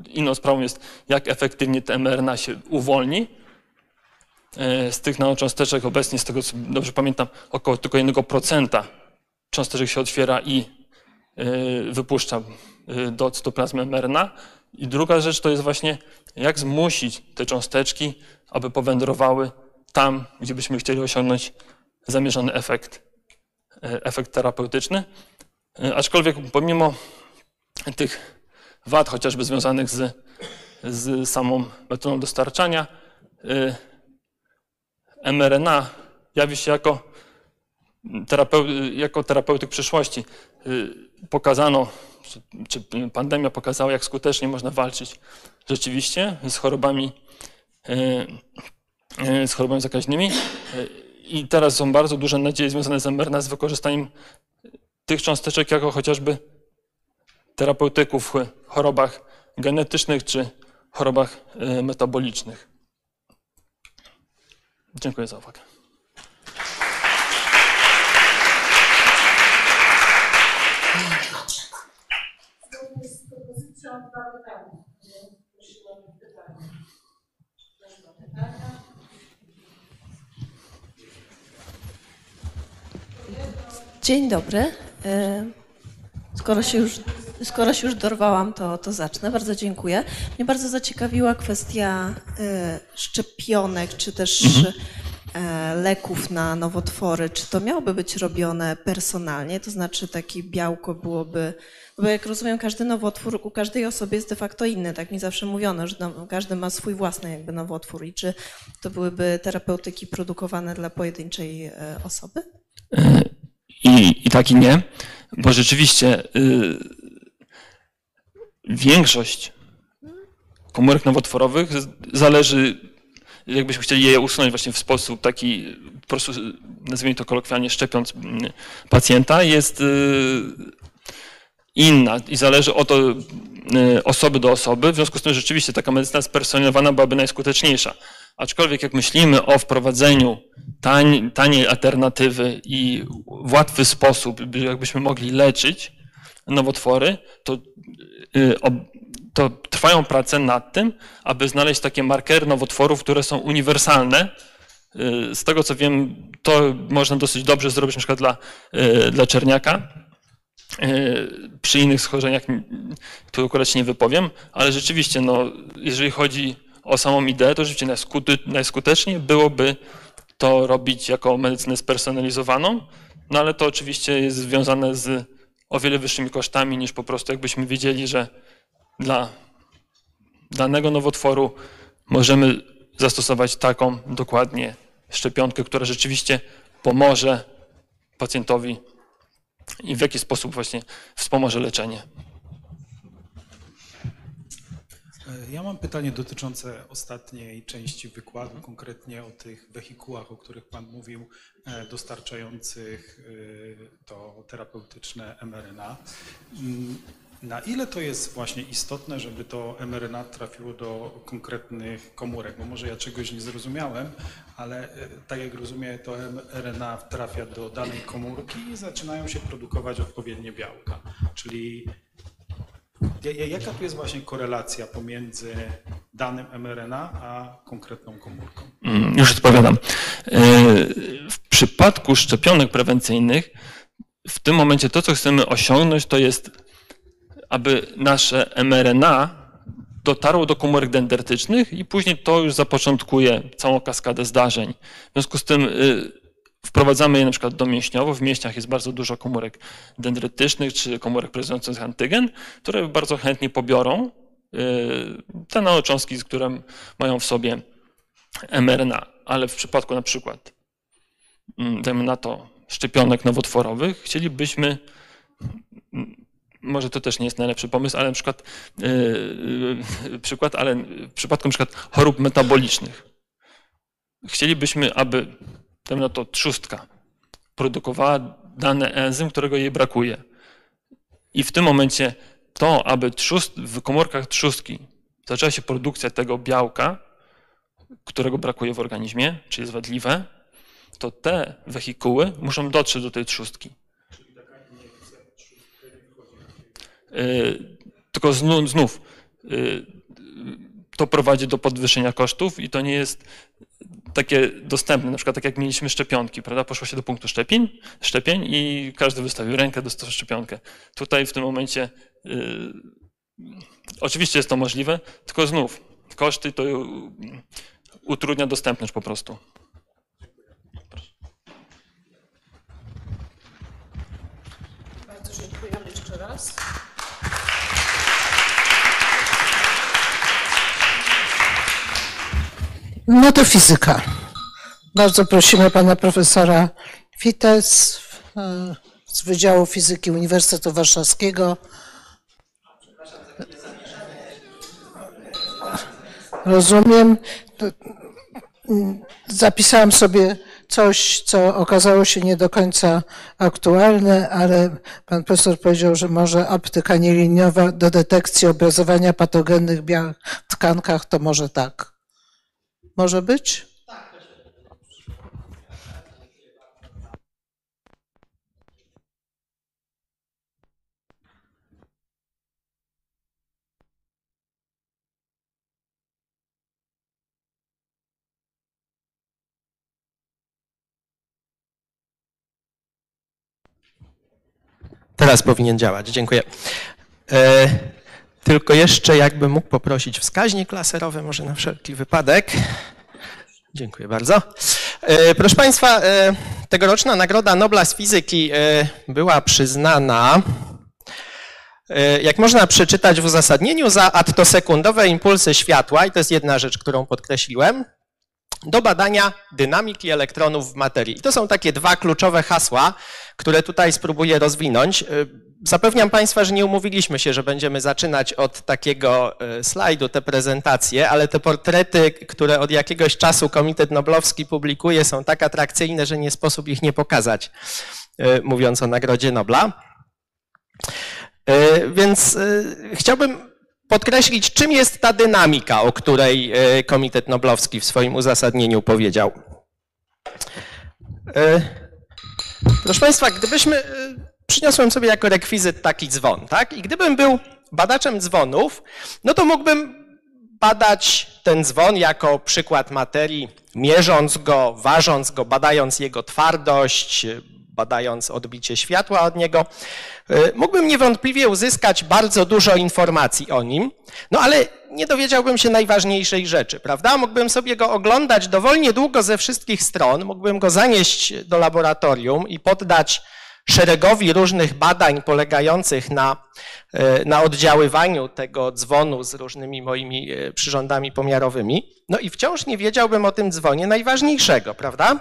Inną sprawą jest, jak efektywnie te mRNA się uwolni. E, z tych nanocząsteczek obecnie, z tego co dobrze pamiętam, około tylko 1% cząsteczek się otwiera i e, wypuszcza e, do cytoplazmy mRNA. I druga rzecz to jest właśnie, jak zmusić te cząsteczki, aby powędrowały tam, gdzie byśmy chcieli osiągnąć zamierzony efekt. E, efekt terapeutyczny. E, aczkolwiek pomimo tych wad, chociażby związanych z, z samą metodą dostarczania, e, mRNA jawi się jako terapeu, jako terapeutyk przyszłości pokazano, czy pandemia pokazała, jak skutecznie można walczyć rzeczywiście z chorobami, z chorobami zakaźnymi. I teraz są bardzo duże nadzieje związane z mRNA z wykorzystaniem tych cząsteczek jako chociażby terapeutyków w chorobach genetycznych czy chorobach metabolicznych. Dziękuję za uwagę. z propozycją dwa pytania. Prosiłam o pytania. Proszę o pytania. Dzień dobry. E, Skoro się już, skoro się już dorwałam, to, to zacznę. Bardzo dziękuję. Mnie bardzo zaciekawiła kwestia e, szczepionek, czy też e, leków na nowotwory. Czy to miałoby być robione personalnie? To znaczy takie białko byłoby... Bo jak rozumiem, każdy nowotwór u każdej osoby jest de facto inny. Tak mi zawsze mówiono, że no, każdy ma swój własny jakby nowotwór. I czy to byłyby terapeutyki produkowane dla pojedynczej osoby? I, i tak i nie, bo rzeczywiście y, większość komórek nowotworowych zależy, jakbyśmy chcieli je usunąć właśnie w sposób taki, po prostu nazwijmy to kolokwialnie, szczepiąc mm, pacjenta, jest y, inna i zależy od y, osoby do osoby. W związku z tym rzeczywiście taka medycyna spersonalizowana byłaby najskuteczniejsza. Aczkolwiek jak myślimy o wprowadzeniu taniej alternatywy i w łatwy sposób, by- jakbyśmy mogli leczyć nowotwory, to, y, to trwają prace nad tym, aby znaleźć takie markery nowotworów, które są uniwersalne. Y, Z tego co wiem, to można dosyć dobrze zrobić na przykład dla, y, dla czerniaka. Przy innych schorzeniach tu akurat się nie wypowiem, ale rzeczywiście, no, jeżeli chodzi o samą ideę, to rzeczywiście najskuteczniej byłoby to robić jako medycynę spersonalizowaną, no ale to oczywiście jest związane z o wiele wyższymi kosztami niż po prostu jakbyśmy wiedzieli, że dla danego nowotworu możemy zastosować taką dokładnie szczepionkę, która rzeczywiście pomoże pacjentowi i w jaki sposób właśnie wspomoże leczenie. Ja mam pytanie dotyczące ostatniej części wykładu, konkretnie o tych wehikułach, o których Pan mówił, e, dostarczających e, to terapeutyczne mRNA. Mm, Na ile to jest właśnie istotne, żeby to mRNA trafiło do konkretnych komórek? Bo może ja czegoś nie zrozumiałem, ale e, tak jak rozumiem, to mRNA trafia do danej komórki i zaczynają się produkować odpowiednie białka. Czyli Jaka tu jest właśnie korelacja pomiędzy danym mRNA a konkretną komórką? Mm, Już odpowiadam. E, W przypadku szczepionek prewencyjnych, w tym momencie to, co chcemy osiągnąć, to jest, aby nasze mRNA dotarło do komórek dendrytycznych i później to już zapoczątkuje całą kaskadę zdarzeń. W związku z tym y, wprowadzamy je na przykład do mięśniowo. W mięśniach jest bardzo dużo komórek dendrytycznych czy komórek prezentujących antygen, które bardzo chętnie pobiorą y, te nanocząstki, które mają w sobie mRNA, ale w przypadku na przykład, mm, dajmy na to, szczepionek nowotworowych, chcielibyśmy, może to też nie jest najlepszy pomysł, ale na przykład, yy, yy, przykład, ale w przypadku na przykład chorób metabolicznych, chcielibyśmy, aby, dajmy na to, trzustka produkowała dany enzym, którego jej brakuje. I w tym momencie to, aby trzust, w komórkach trzustki zaczęła się produkcja tego białka, którego brakuje w organizmie, czy jest wadliwe, to te wehikuły muszą dotrzeć do tej trzustki. Yy, Tylko znów, znów yy, to prowadzi do podwyższenia kosztów i to nie jest takie dostępne, na przykład tak jak mieliśmy szczepionki, prawda? Poszło się do punktu szczepień, szczepień i każdy wystawił rękę, dostał szczepionkę. Tutaj w tym momencie yy, oczywiście jest to możliwe, tylko znów koszty to yy, utrudnia dostępność po prostu. Bardzo dziękujemy jeszcze raz. No to fizyka. Bardzo prosimy pana profesora Fites e, z Wydziału Fizyki Uniwersytetu Warszawskiego. Rozumiem. Mm, Zapisałam sobie coś, co okazało się nie do końca aktualne, ale pan profesor powiedział, że może optyka nieliniowa do detekcji obrazowania patogennych w białych tkankach, to może tak. Może być? Teraz powinien działać. Dziękuję. Tylko jeszcze jakbym mógł poprosić wskaźnik laserowy, może na wszelki wypadek. Dziękuję bardzo. E, proszę Państwa, e, tegoroczna Nagroda Nobla z Fizyki e, była przyznana, jak można przeczytać w uzasadnieniu, za attosekundowe impulsy światła, i to jest jedna rzecz, którą podkreśliłem, do badania dynamiki elektronów w materii. I to są takie dwa kluczowe hasła, które tutaj spróbuję rozwinąć. Zapewniam Państwa, że nie umówiliśmy się, że będziemy zaczynać od takiego y, slajdu te prezentacje, ale te portrety, które od jakiegoś czasu Komitet Noblowski publikuje, są tak atrakcyjne, że nie sposób ich nie pokazać, y, mówiąc o Nagrodzie Nobla. Więc chciałbym podkreślić, czym jest ta dynamika, o której e, Komitet Noblowski w swoim uzasadnieniu powiedział. E, proszę Państwa, gdybyśmy, e, przyniosłem sobie jako rekwizyt taki dzwon, tak? I gdybym był badaczem dzwonów, no to mógłbym badać ten dzwon jako przykład materii, mierząc go, ważąc go, badając jego twardość, badając odbicie światła od niego, y, mógłbym niewątpliwie uzyskać bardzo dużo informacji o nim, no ale nie dowiedziałbym się najważniejszej rzeczy, prawda? Mógłbym sobie go oglądać dowolnie długo ze wszystkich stron, mógłbym go zanieść do laboratorium i poddać szeregowi różnych badań polegających na, y, na oddziaływaniu tego dzwonu z różnymi moimi y, przyrządami pomiarowymi. No i wciąż nie wiedziałbym o tym dzwonie najważniejszego, prawda?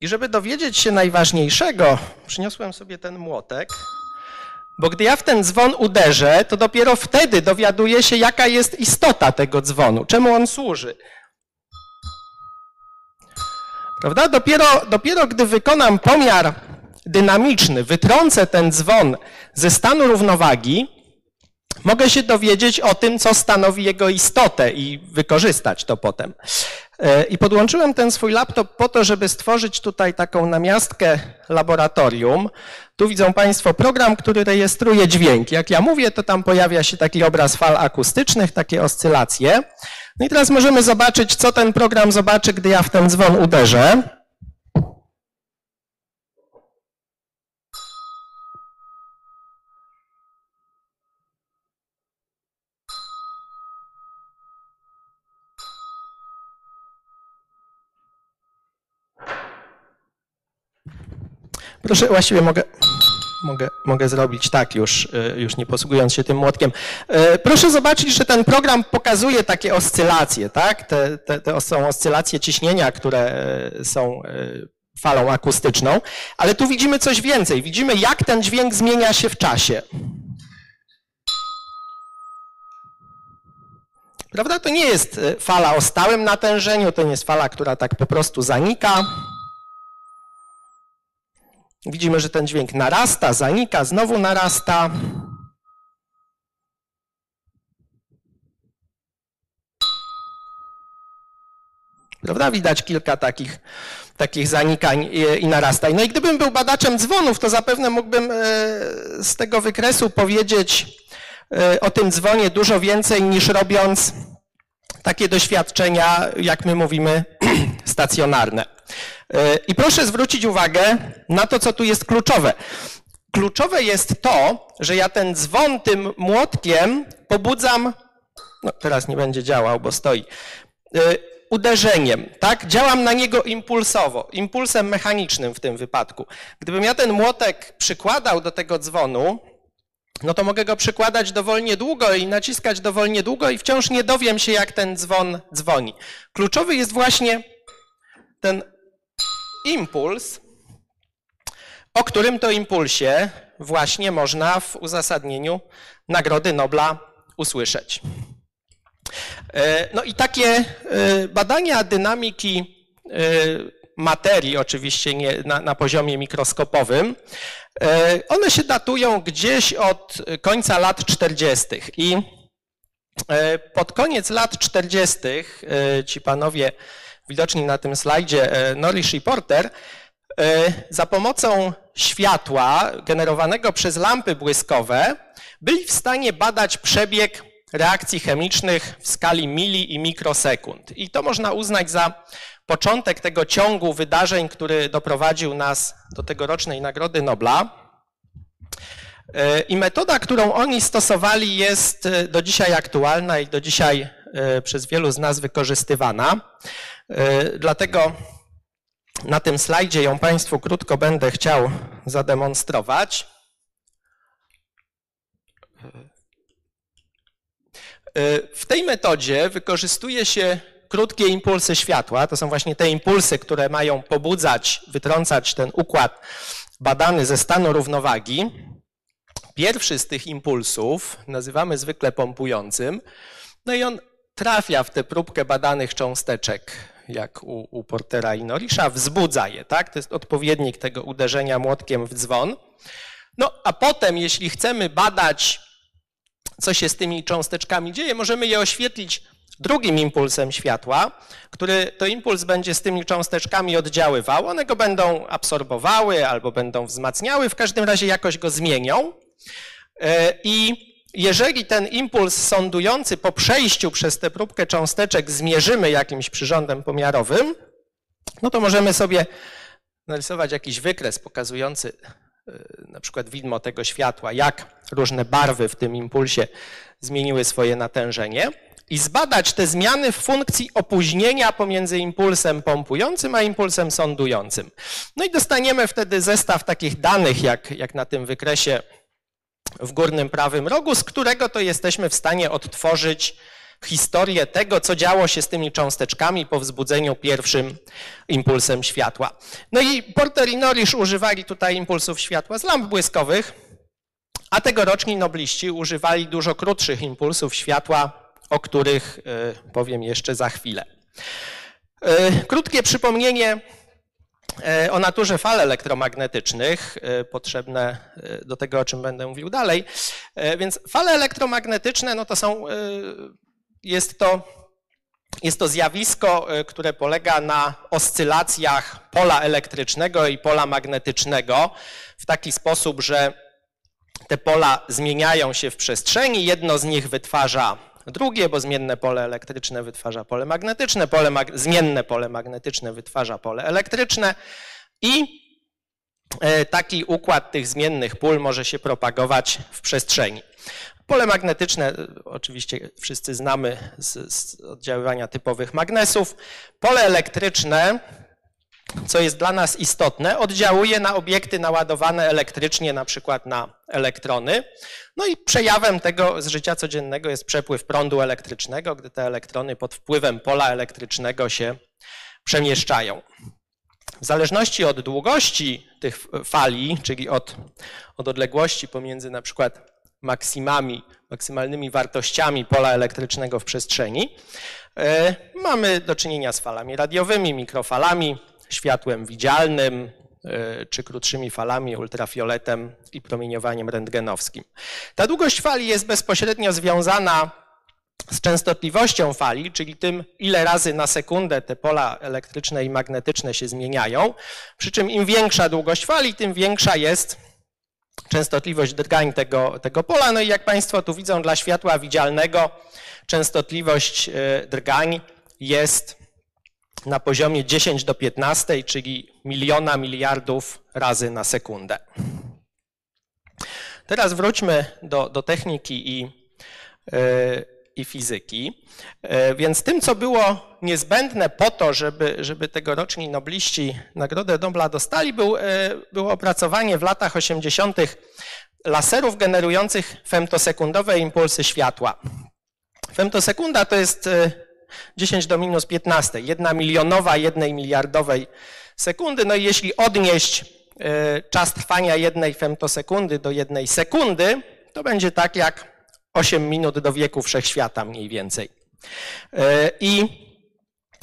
I żeby dowiedzieć się najważniejszego, przyniosłem sobie ten młotek, bo gdy ja w ten dzwon uderzę, to dopiero wtedy dowiaduję się, jaka jest istota tego dzwonu, czemu on służy. Prawda? Dopiero, dopiero gdy wykonam pomiar dynamiczny, wytrącę ten dzwon ze stanu równowagi, mogę się dowiedzieć o tym, co stanowi jego istotę i wykorzystać to potem. E, I podłączyłem ten swój laptop po to, żeby stworzyć tutaj taką namiastkę laboratorium. Tu widzą Państwo program, który rejestruje dźwięk. Jak ja mówię, to tam pojawia się taki obraz fal akustycznych, takie oscylacje. No i teraz możemy zobaczyć, co ten program zobaczy, gdy ja w ten dzwon uderzę. Proszę, właściwie mogę, mogę, mogę zrobić tak już, e, już nie posługując się tym młotkiem. E, proszę zobaczyć, że ten program pokazuje takie oscylacje, tak? Te, te, te są oscylacje ciśnienia, które e, są falą akustyczną, ale tu widzimy coś więcej. Widzimy, jak ten dźwięk zmienia się w czasie. Prawda? To nie jest fala o stałym natężeniu, to nie jest fala, która tak po prostu zanika. Widzimy, że ten dźwięk narasta, zanika, znowu narasta. Prawda? Widać kilka takich, takich zanikań i, i narastań. No i gdybym był badaczem dzwonów, to zapewne mógłbym e, z tego wykresu powiedzieć e, o tym dzwonie dużo więcej niż robiąc takie doświadczenia, jak my mówimy, stacjonarne. E, I proszę zwrócić uwagę na to, co tu jest kluczowe. Kluczowe jest to, że ja ten dzwon tym młotkiem pobudzam, no teraz nie będzie działał, bo stoi, e, uderzeniem, tak? Działam na niego impulsowo, impulsem mechanicznym w tym wypadku. Gdybym ja ten młotek przykładał do tego dzwonu, no to mogę go przykładać dowolnie długo i naciskać dowolnie długo i wciąż nie dowiem się, jak ten dzwon dzwoni. Kluczowy jest właśnie ten impuls, o którym to impulsie właśnie można w uzasadnieniu Nagrody Nobla usłyszeć. E, no i takie e, badania dynamiki e, materii, oczywiście nie na, na poziomie mikroskopowym, one się datują gdzieś od końca lat 40. I pod koniec lat 40. ci panowie widoczni na tym slajdzie, Norris i Porter, za pomocą światła generowanego przez lampy błyskowe byli w stanie badać przebieg reakcji chemicznych w skali mili i mikrosekund. I to można uznać za początek tego ciągu wydarzeń, który doprowadził nas do tegorocznej Nagrody Nobla. E, I metoda, którą oni stosowali, jest e, do dzisiaj aktualna i do dzisiaj e, przez wielu z nas wykorzystywana. Dlatego na tym slajdzie ją Państwu krótko będę chciał zademonstrować. W tej metodzie wykorzystuje się krótkie impulsy światła. To są właśnie te impulsy, które mają pobudzać, wytrącać ten układ badany ze stanu równowagi. Pierwszy z tych impulsów nazywamy zwykle pompującym, no i on trafia w tę próbkę badanych cząsteczek, jak u, u Portera i Norisza, wzbudza je, tak? To jest odpowiednik tego uderzenia młotkiem w dzwon. No a potem, jeśli chcemy badać co się z tymi cząsteczkami dzieje, możemy je oświetlić drugim impulsem światła, który to impuls będzie z tymi cząsteczkami oddziaływał. One go będą absorbowały albo będą wzmacniały, w każdym razie jakoś go zmienią. E, I jeżeli ten impuls sądujący po przejściu przez tę próbkę cząsteczek zmierzymy jakimś przyrządem pomiarowym, no to możemy sobie narysować jakiś wykres pokazujący Y, na przykład widmo tego światła, jak różne barwy w tym impulsie zmieniły swoje natężenie i zbadać te zmiany w funkcji opóźnienia pomiędzy impulsem pompującym a impulsem sądującym. No i dostaniemy wtedy zestaw takich danych, jak, jak na tym wykresie w górnym prawym rogu, z którego to jesteśmy w stanie odtworzyć historię tego, co działo się z tymi cząsteczkami po wzbudzeniu pierwszym impulsem światła. No i Porter i Norris używali tutaj impulsów światła z lamp błyskowych, a tegoroczni nobliści używali dużo krótszych impulsów światła, o których e, powiem jeszcze za chwilę. E, krótkie przypomnienie o naturze fal elektromagnetycznych, potrzebne do tego, o czym będę mówił dalej. Więc fale elektromagnetyczne no to są jest to, jest to zjawisko, e, które polega na oscylacjach pola elektrycznego i pola magnetycznego w taki sposób, że te pola zmieniają się w przestrzeni, jedno z nich wytwarza drugie, bo zmienne pole elektryczne wytwarza pole magnetyczne, pole mag zmienne pole magnetyczne wytwarza pole elektryczne i e, taki układ tych zmiennych pól może się propagować w przestrzeni. Pole magnetyczne, oczywiście wszyscy znamy z, z oddziaływania typowych magnesów. Pole elektryczne, co jest dla nas istotne, oddziałuje na obiekty naładowane elektrycznie, na przykład na elektrony. No i przejawem tego z życia codziennego jest przepływ prądu elektrycznego, gdy te elektrony pod wpływem pola elektrycznego się przemieszczają. W zależności od długości tych fali, czyli od, od odległości pomiędzy na przykład maksimami, maksymalnymi wartościami pola elektrycznego w przestrzeni, e, mamy do czynienia z falami radiowymi, mikrofalami, światłem widzialnym, e, czy krótszymi falami, ultrafioletem i promieniowaniem rentgenowskim. Ta długość fali jest bezpośrednio związana z częstotliwością fali, czyli tym, ile razy na sekundę te pola elektryczne i magnetyczne się zmieniają. Przy czym im większa długość fali, tym większa jest częstotliwość drgań tego, tego pola. No i jak Państwo tu widzą, dla światła widzialnego częstotliwość e, drgań jest na poziomie 10 do 15, czyli miliona miliardów razy na sekundę. Teraz wróćmy do, do techniki i, yy, i fizyki. E, więc tym, co było niezbędne po to, żeby, żeby tegoroczni nobliści Nagrodę Nobla dostali, był, e, było opracowanie w latach 80. laserów generujących femtosekundowe impulsy światła. Femtosekunda to jest 10 e, do minus 15, jedna milionowa jednej miliardowej sekundy. No i jeśli odnieść e, czas trwania jednej femtosekundy do jednej sekundy, to będzie tak jak 8 minut do wieku wszechświata mniej więcej. E, I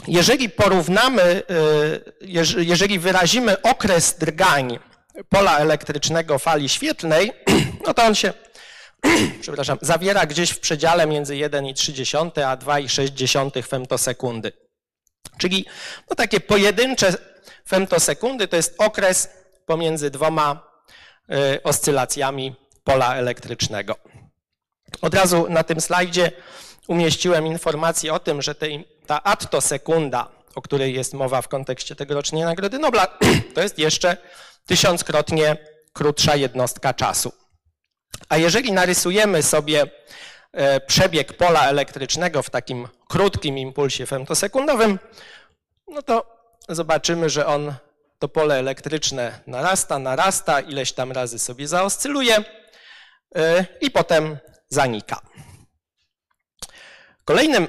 jeżeli porównamy, e, jeżeli wyrazimy okres drgań pola elektrycznego fali świetlnej, no to on się, przepraszam, zawiera gdzieś w przedziale między 1,3 a 2,6 femtosekundy. Czyli no takie pojedyncze femtosekundy to jest okres pomiędzy dwoma e, oscylacjami pola elektrycznego. Od razu na tym slajdzie umieściłem informację o tym, że ta attosekunda, o której jest mowa w kontekście tegorocznej Nagrody Nobla, to jest jeszcze tysiąckrotnie krótsza jednostka czasu. A jeżeli narysujemy sobie e, przebieg pola elektrycznego w takim krótkim impulsie femtosekundowym, no to zobaczymy, że on, to pole elektryczne narasta, narasta, ileś tam razy sobie zaoscyluje e, i potem zanika. Kolejnym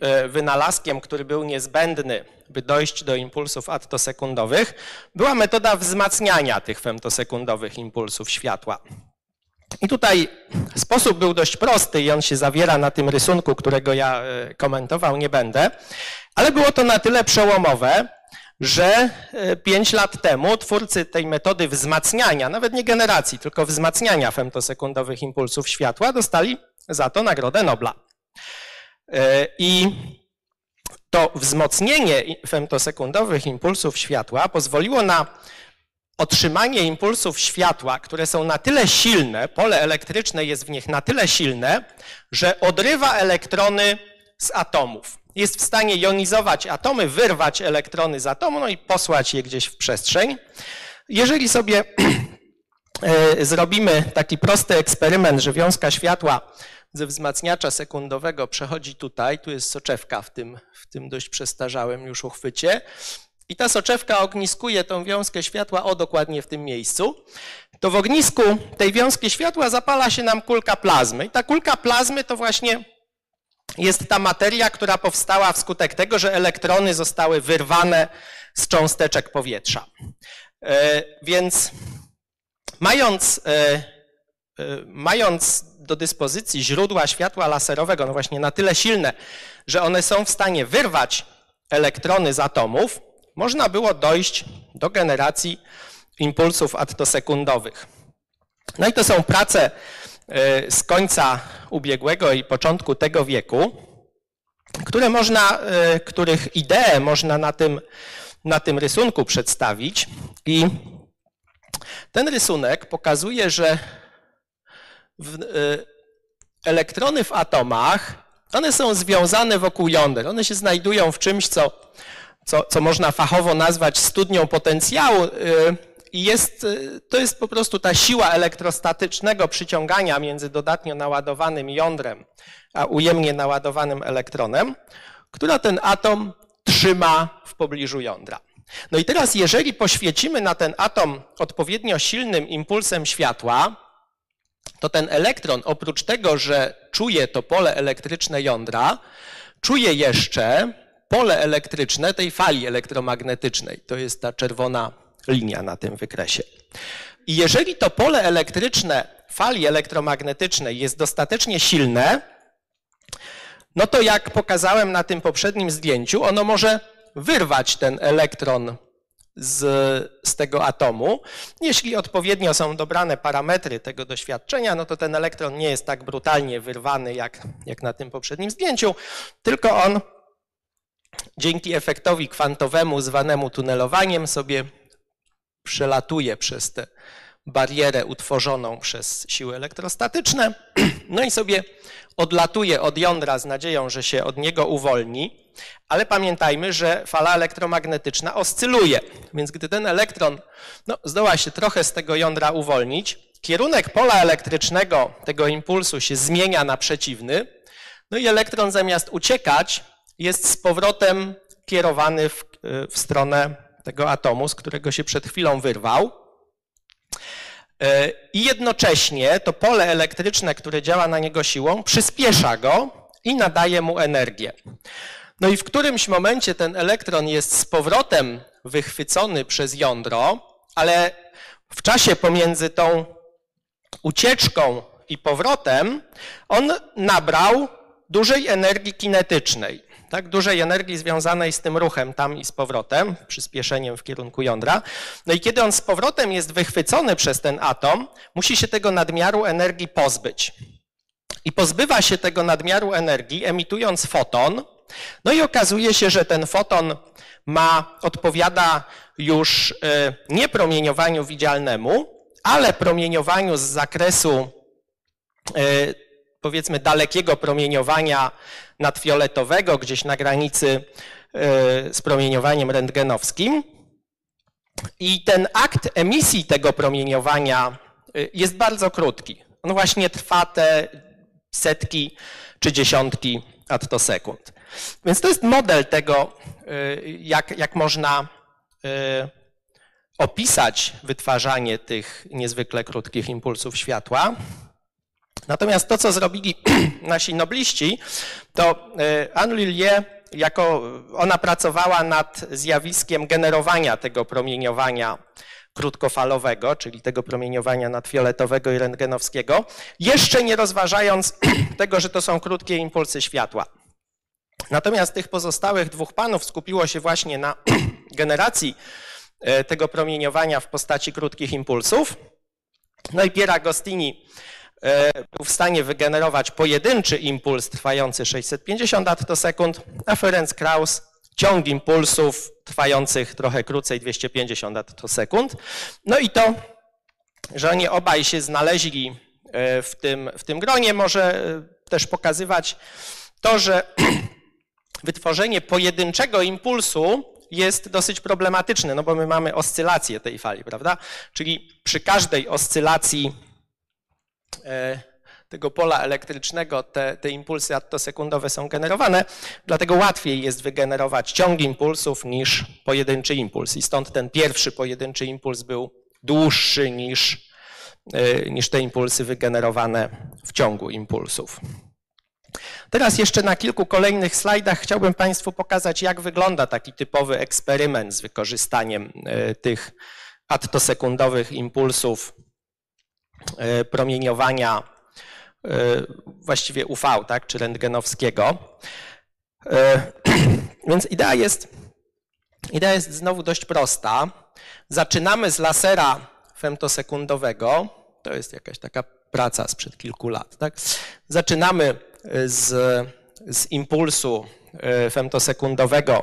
e, wynalazkiem, który był niezbędny, by dojść do impulsów attosekundowych, była metoda wzmacniania tych femtosekundowych impulsów światła. I tutaj sposób był dość prosty i on się zawiera na tym rysunku, którego ja e, komentował nie będę, ale było to na tyle przełomowe, że 5 e, lat temu twórcy tej metody wzmacniania, nawet nie generacji, tylko wzmacniania femtosekundowych impulsów światła dostali za to Nagrodę Nobla. E, I to wzmocnienie femtosekundowych impulsów światła pozwoliło na otrzymanie impulsów światła, które są na tyle silne, pole elektryczne jest w nich na tyle silne, że odrywa elektrony z atomów. Jest w stanie jonizować atomy, wyrwać elektrony z atomu, no i posłać je gdzieś w przestrzeń. Jeżeli sobie e, zrobimy taki prosty eksperyment, że wiązka światła ze wzmacniacza sekundowego przechodzi tutaj, tu jest soczewka w tym, w tym dość przestarzałym już uchwycie, i ta soczewka ogniskuje tą wiązkę światła o dokładnie w tym miejscu, to w ognisku tej wiązki światła zapala się nam kulka plazmy. I ta kulka plazmy to właśnie jest ta materia, która powstała wskutek tego, że elektrony zostały wyrwane z cząsteczek powietrza. E, więc mając, e, e, mając do dyspozycji źródła światła laserowego, no właśnie na tyle silne, że one są w stanie wyrwać elektrony z atomów, można było dojść do generacji impulsów attosekundowych. No i to są prace e, z końca ubiegłego i początku tego wieku, które można, e, których ideę można na tym, na tym rysunku przedstawić. I ten rysunek pokazuje, że w, e, elektrony w atomach, one są związane wokół jąder. One się znajdują w czymś, co co, co można fachowo nazwać studnią potencjału. Y, I jest, y, to jest po prostu ta siła elektrostatycznego przyciągania między dodatnio naładowanym jądrem a ujemnie naładowanym elektronem, która ten atom trzyma w pobliżu jądra. No i teraz, jeżeli poświecimy na ten atom odpowiednio silnym impulsem światła, to ten elektron, oprócz tego, że czuje to pole elektryczne jądra, czuje jeszcze pole elektryczne tej fali elektromagnetycznej. To jest ta czerwona linia na tym wykresie. I jeżeli to pole elektryczne fali elektromagnetycznej jest dostatecznie silne, no to jak pokazałem na tym poprzednim zdjęciu, ono może wyrwać ten elektron z, z tego atomu. Jeśli odpowiednio są dobrane parametry tego doświadczenia, no to ten elektron nie jest tak brutalnie wyrwany jak, jak na tym poprzednim zdjęciu, tylko on dzięki efektowi kwantowemu zwanemu tunelowaniem sobie przelatuje przez tę barierę utworzoną przez siły elektrostatyczne, no i sobie odlatuje od jądra z nadzieją, że się od niego uwolni, ale pamiętajmy, że fala elektromagnetyczna oscyluje, więc gdy ten elektron no, zdoła się trochę z tego jądra uwolnić, kierunek pola elektrycznego tego impulsu się zmienia na przeciwny, no i elektron zamiast uciekać, jest z powrotem kierowany w, w stronę tego atomu, z którego się przed chwilą wyrwał. E, I jednocześnie to pole elektryczne, które działa na niego siłą, przyspiesza go i nadaje mu energię. No i w którymś momencie ten elektron jest z powrotem wychwycony przez jądro, ale w czasie pomiędzy tą ucieczką i powrotem on nabrał dużej energii kinetycznej, tak, dużej energii związanej z tym ruchem tam i z powrotem, przyspieszeniem w kierunku jądra. No i kiedy on z powrotem jest wychwycony przez ten atom, musi się tego nadmiaru energii pozbyć. I pozbywa się tego nadmiaru energii, emitując foton. No i okazuje się, że ten foton ma, odpowiada już y, nie promieniowaniu widzialnemu, ale promieniowaniu z zakresu y, powiedzmy dalekiego promieniowania nadfioletowego, gdzieś na granicy y, z promieniowaniem rentgenowskim. I ten akt emisji tego promieniowania jest bardzo krótki. On właśnie trwa te setki czy dziesiątki attosekund. Więc to jest model tego, jak, jak można opisać wytwarzanie tych niezwykle krótkich impulsów światła. Natomiast to, co zrobili nasi nobliści, to Anne Lillier, jako ona pracowała nad zjawiskiem generowania tego promieniowania krótkofalowego, czyli tego promieniowania nadfioletowego i rentgenowskiego, jeszcze nie rozważając tego, że to są krótkie impulsy światła. Natomiast tych pozostałych dwóch panów skupiło się właśnie na generacji tego promieniowania w postaci krótkich impulsów. No i Pier Agostini był w stanie wygenerować pojedynczy impuls trwający 650 attosekund, a Ferenc Krauss ciąg impulsów trwających trochę krócej 250 attosekund. No i to, że oni obaj się znaleźli w tym, w tym gronie, może też pokazywać to, że wytworzenie pojedynczego impulsu jest dosyć problematyczne, no bo my mamy oscylację tej fali, prawda? Czyli przy każdej oscylacji tego pola elektrycznego te, te impulsy attosekundowe są generowane, dlatego łatwiej jest wygenerować ciąg impulsów niż pojedynczy impuls. I stąd ten pierwszy pojedynczy impuls był dłuższy niż, niż te impulsy wygenerowane w ciągu impulsów. Teraz jeszcze na kilku kolejnych slajdach chciałbym Państwu pokazać, jak wygląda taki typowy eksperyment z wykorzystaniem tych attosekundowych impulsów promieniowania właściwie UV, tak, czy rentgenowskiego. Więc idea jest, idea jest znowu dość prosta. Zaczynamy z lasera femtosekundowego, to jest jakaś taka praca sprzed kilku lat. Tak? Zaczynamy z, z impulsu femtosekundowego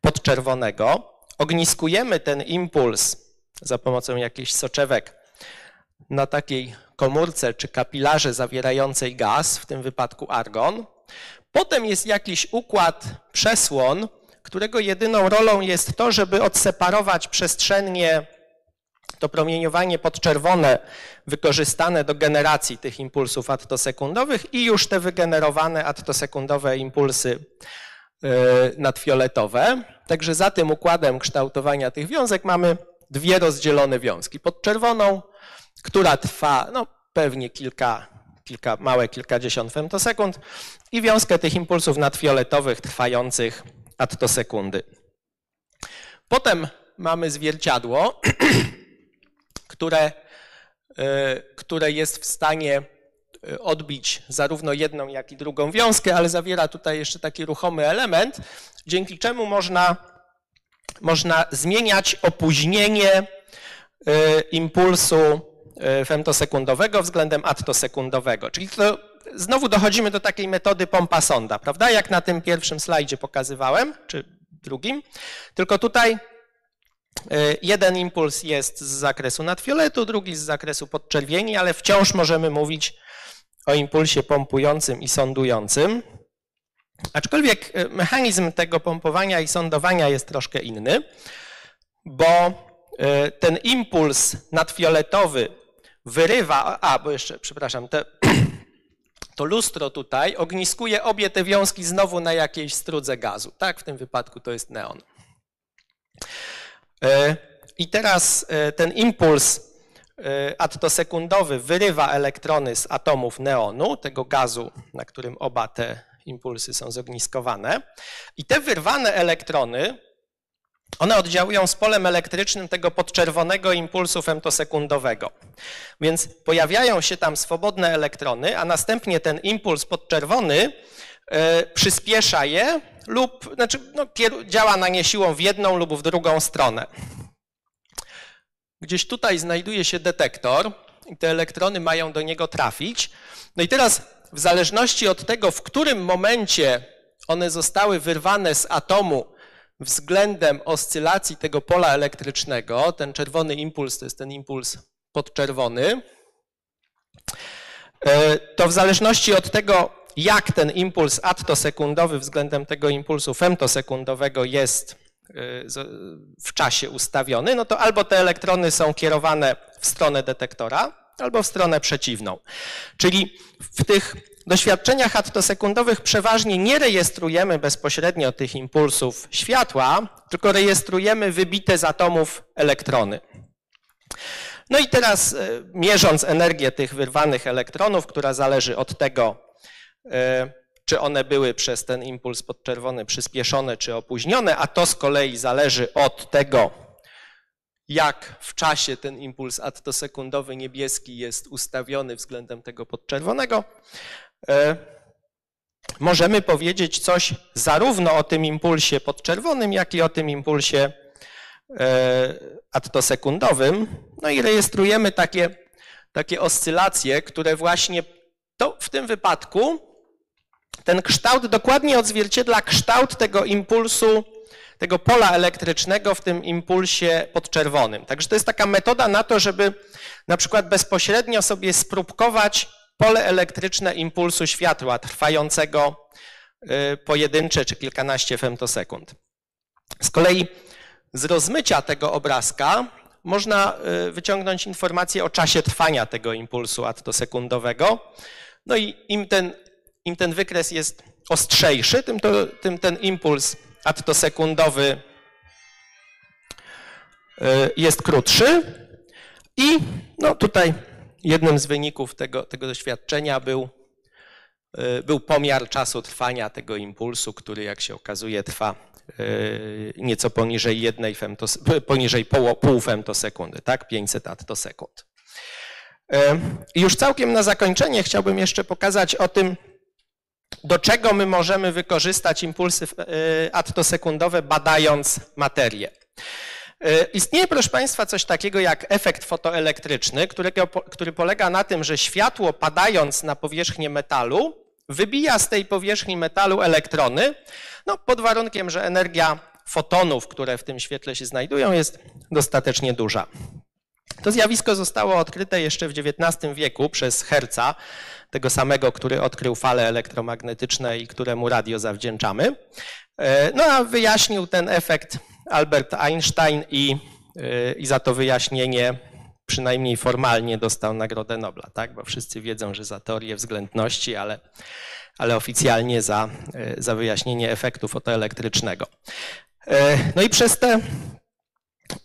podczerwonego, ogniskujemy ten impuls za pomocą jakichś soczewek na takiej komórce czy kapilarze zawierającej gaz, w tym wypadku argon. Potem jest jakiś układ przesłon, którego jedyną rolą jest to, żeby odseparować przestrzennie to promieniowanie podczerwone wykorzystane do generacji tych impulsów attosekundowych i już te wygenerowane attosekundowe impulsy nadfioletowe. Także za tym układem kształtowania tych wiązek mamy dwie rozdzielone wiązki. Pod czerwoną która trwa no, pewnie kilka, kilka, małe kilkadziesiąt femtosekund i wiązkę tych impulsów nadfioletowych trwających attosekundy. Potem mamy zwierciadło, które, które jest w stanie odbić zarówno jedną, jak i drugą wiązkę, ale zawiera tutaj jeszcze taki ruchomy element, dzięki czemu można, można zmieniać opóźnienie impulsu femtosekundowego względem attosekundowego. Czyli to znowu dochodzimy do takiej metody pompa sonda, prawda? Jak na tym pierwszym slajdzie pokazywałem, czy drugim. Tylko tutaj jeden impuls jest z zakresu nadfioletu, drugi z zakresu podczerwieni, ale wciąż możemy mówić o impulsie pompującym i sondującym. Aczkolwiek mechanizm tego pompowania i sondowania jest troszkę inny, bo ten impuls nadfioletowy wyrywa, a bo jeszcze, przepraszam, te, to lustro tutaj ogniskuje obie te wiązki znowu na jakiejś strudze gazu. Tak, w tym wypadku to jest neon. I teraz ten impuls attosekundowy wyrywa elektrony z atomów neonu, tego gazu, na którym oba te impulsy są zogniskowane. I te wyrwane elektrony, one oddziałują z polem elektrycznym tego podczerwonego impulsu femtosekundowego. Więc pojawiają się tam swobodne elektrony, a następnie ten impuls podczerwony e, przyspiesza je lub znaczy, no, działa na nie siłą w jedną lub w drugą stronę. Gdzieś tutaj znajduje się detektor i te elektrony mają do niego trafić. No i teraz w zależności od tego, w którym momencie one zostały wyrwane z atomu względem oscylacji tego pola elektrycznego, ten czerwony impuls to jest ten impuls podczerwony, e, to w zależności od tego, jak ten impuls attosekundowy względem tego impulsu femtosekundowego jest e, w czasie ustawiony, no to albo te elektrony są kierowane w stronę detektora, albo w stronę przeciwną. Czyli w tych doświadczeniach attosekundowych przeważnie nie rejestrujemy bezpośrednio tych impulsów światła, tylko rejestrujemy wybite z atomów elektrony. No i teraz e, mierząc energię tych wyrwanych elektronów, która zależy od tego, e, czy one były przez ten impuls podczerwony przyspieszone czy opóźnione, a to z kolei zależy od tego, jak w czasie ten impuls attosekundowy niebieski jest ustawiony względem tego podczerwonego, możemy powiedzieć coś zarówno o tym impulsie podczerwonym, jak i o tym impulsie e, attosekundowym. No i rejestrujemy takie, takie oscylacje, które właśnie to w tym wypadku ten kształt dokładnie odzwierciedla kształt tego impulsu tego pola elektrycznego w tym impulsie podczerwonym. Także to jest taka metoda na to, żeby na przykład bezpośrednio sobie spróbkować pole elektryczne impulsu światła trwającego y, pojedyncze czy kilkanaście femtosekund. Z kolei z rozmycia tego obrazka można y, wyciągnąć informację o czasie trwania tego impulsu attosekundowego. No i im ten, im ten wykres jest ostrzejszy, tym, to, tym ten impuls attosekundowy e, jest krótszy i no tutaj jednym z wyników tego, tego doświadczenia był, e, był pomiar czasu trwania tego impulsu, który jak się okazuje trwa e, nieco poniżej jednej femtos, poniżej pół, pół femtosekundy, tak? 500 attosekund. I już całkiem na zakończenie chciałbym jeszcze pokazać o tym, do czego my możemy wykorzystać impulsy attosekundowe badając materię. E, istnieje, proszę Państwa, coś takiego jak efekt fotoelektryczny, którego, który polega na tym, że światło padając na powierzchnię metalu wybija z tej powierzchni metalu elektrony, no, pod warunkiem, że energia fotonów, które w tym świetle się znajdują, jest dostatecznie duża. To zjawisko zostało odkryte jeszcze w XIX wieku przez Herca, tego samego, który odkrył fale elektromagnetyczne i któremu radio zawdzięczamy. E, no a wyjaśnił ten efekt Albert Einstein i, e, i za to wyjaśnienie przynajmniej formalnie dostał Nagrodę Nobla, tak? bo wszyscy wiedzą, że za teorię względności, ale, ale oficjalnie za, e, za wyjaśnienie efektu fotoelektrycznego. No i przez te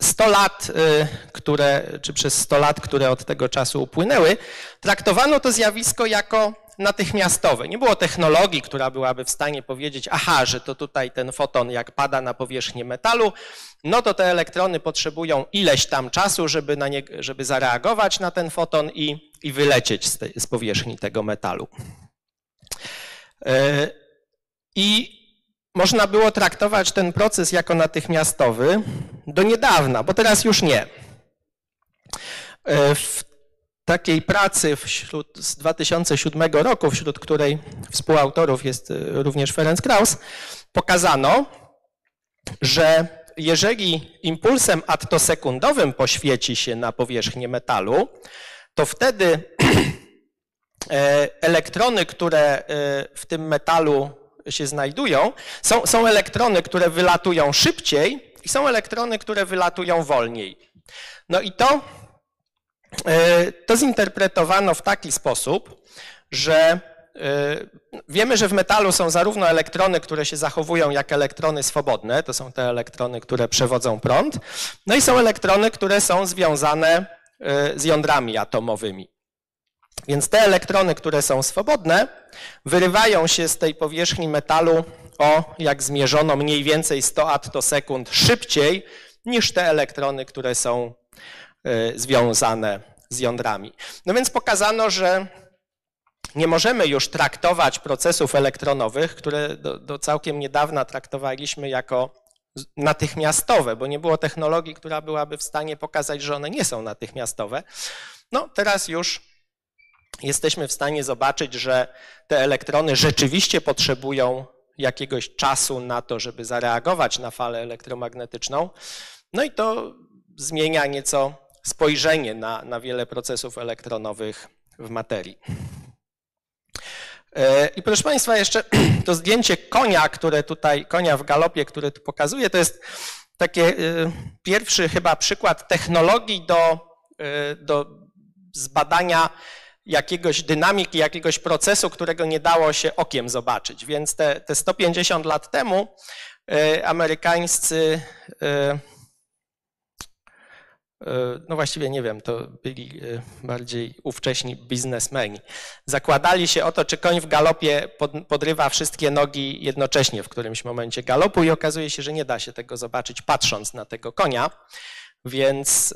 100 lat, y, które, czy przez 100 lat, które od tego czasu upłynęły, traktowano to zjawisko jako natychmiastowe. Nie było technologii, która byłaby w stanie powiedzieć, aha, że to tutaj ten foton jak pada na powierzchnię metalu, no to te elektrony potrzebują ileś tam czasu, żeby, na nie, żeby zareagować na ten foton i, i wylecieć z, z powierzchni tego metalu. Y, I można było traktować ten proces jako natychmiastowy do niedawna, bo teraz już nie. E, w takiej pracy wśród, z 2007 roku, wśród której współautorów jest e, również Ferenc Kraus, pokazano, że jeżeli impulsem attosekundowym poświeci się na powierzchnię metalu, to wtedy e, elektrony, które w tym metalu się znajdują, są, są elektrony, które wylatują szybciej i są elektrony, które wylatują wolniej. No i to, e, to zinterpretowano w taki sposób, że e, Wiemy, że w metalu są zarówno elektrony, które się zachowują jak elektrony swobodne, to są te elektrony, które przewodzą prąd, no i są elektrony, które są związane e, z jądrami atomowymi. Więc te elektrony, które są swobodne, wyrywają się z tej powierzchni metalu o, jak zmierzono, mniej więcej 100 attosekund szybciej niż te elektrony, które są y, związane z jądrami. No więc pokazano, że nie możemy już traktować procesów elektronowych, które do, do całkiem niedawna traktowaliśmy jako natychmiastowe, bo nie było technologii, która byłaby w stanie pokazać, że one nie są natychmiastowe. No teraz już jesteśmy w stanie zobaczyć, że te elektrony rzeczywiście potrzebują jakiegoś czasu na to, żeby zareagować na falę elektromagnetyczną. No i to zmienia nieco spojrzenie na, na wiele procesów elektronowych w materii. E, I proszę Państwa, jeszcze to zdjęcie konia, które tutaj, konia w galopie, które tu pokazuję, to jest taki e, pierwszy chyba przykład technologii do, e, do zbadania jakiegoś dynamiki, jakiegoś procesu, którego nie dało się okiem zobaczyć. Więc te, te 150 lat temu amerykańscy E, no właściwie nie wiem, to byli bardziej ówcześni biznesmeni. Zakładali się o to, czy koń w galopie podrywa wszystkie nogi jednocześnie w którymś momencie galopu i okazuje się, że nie da się tego zobaczyć patrząc na tego konia, więc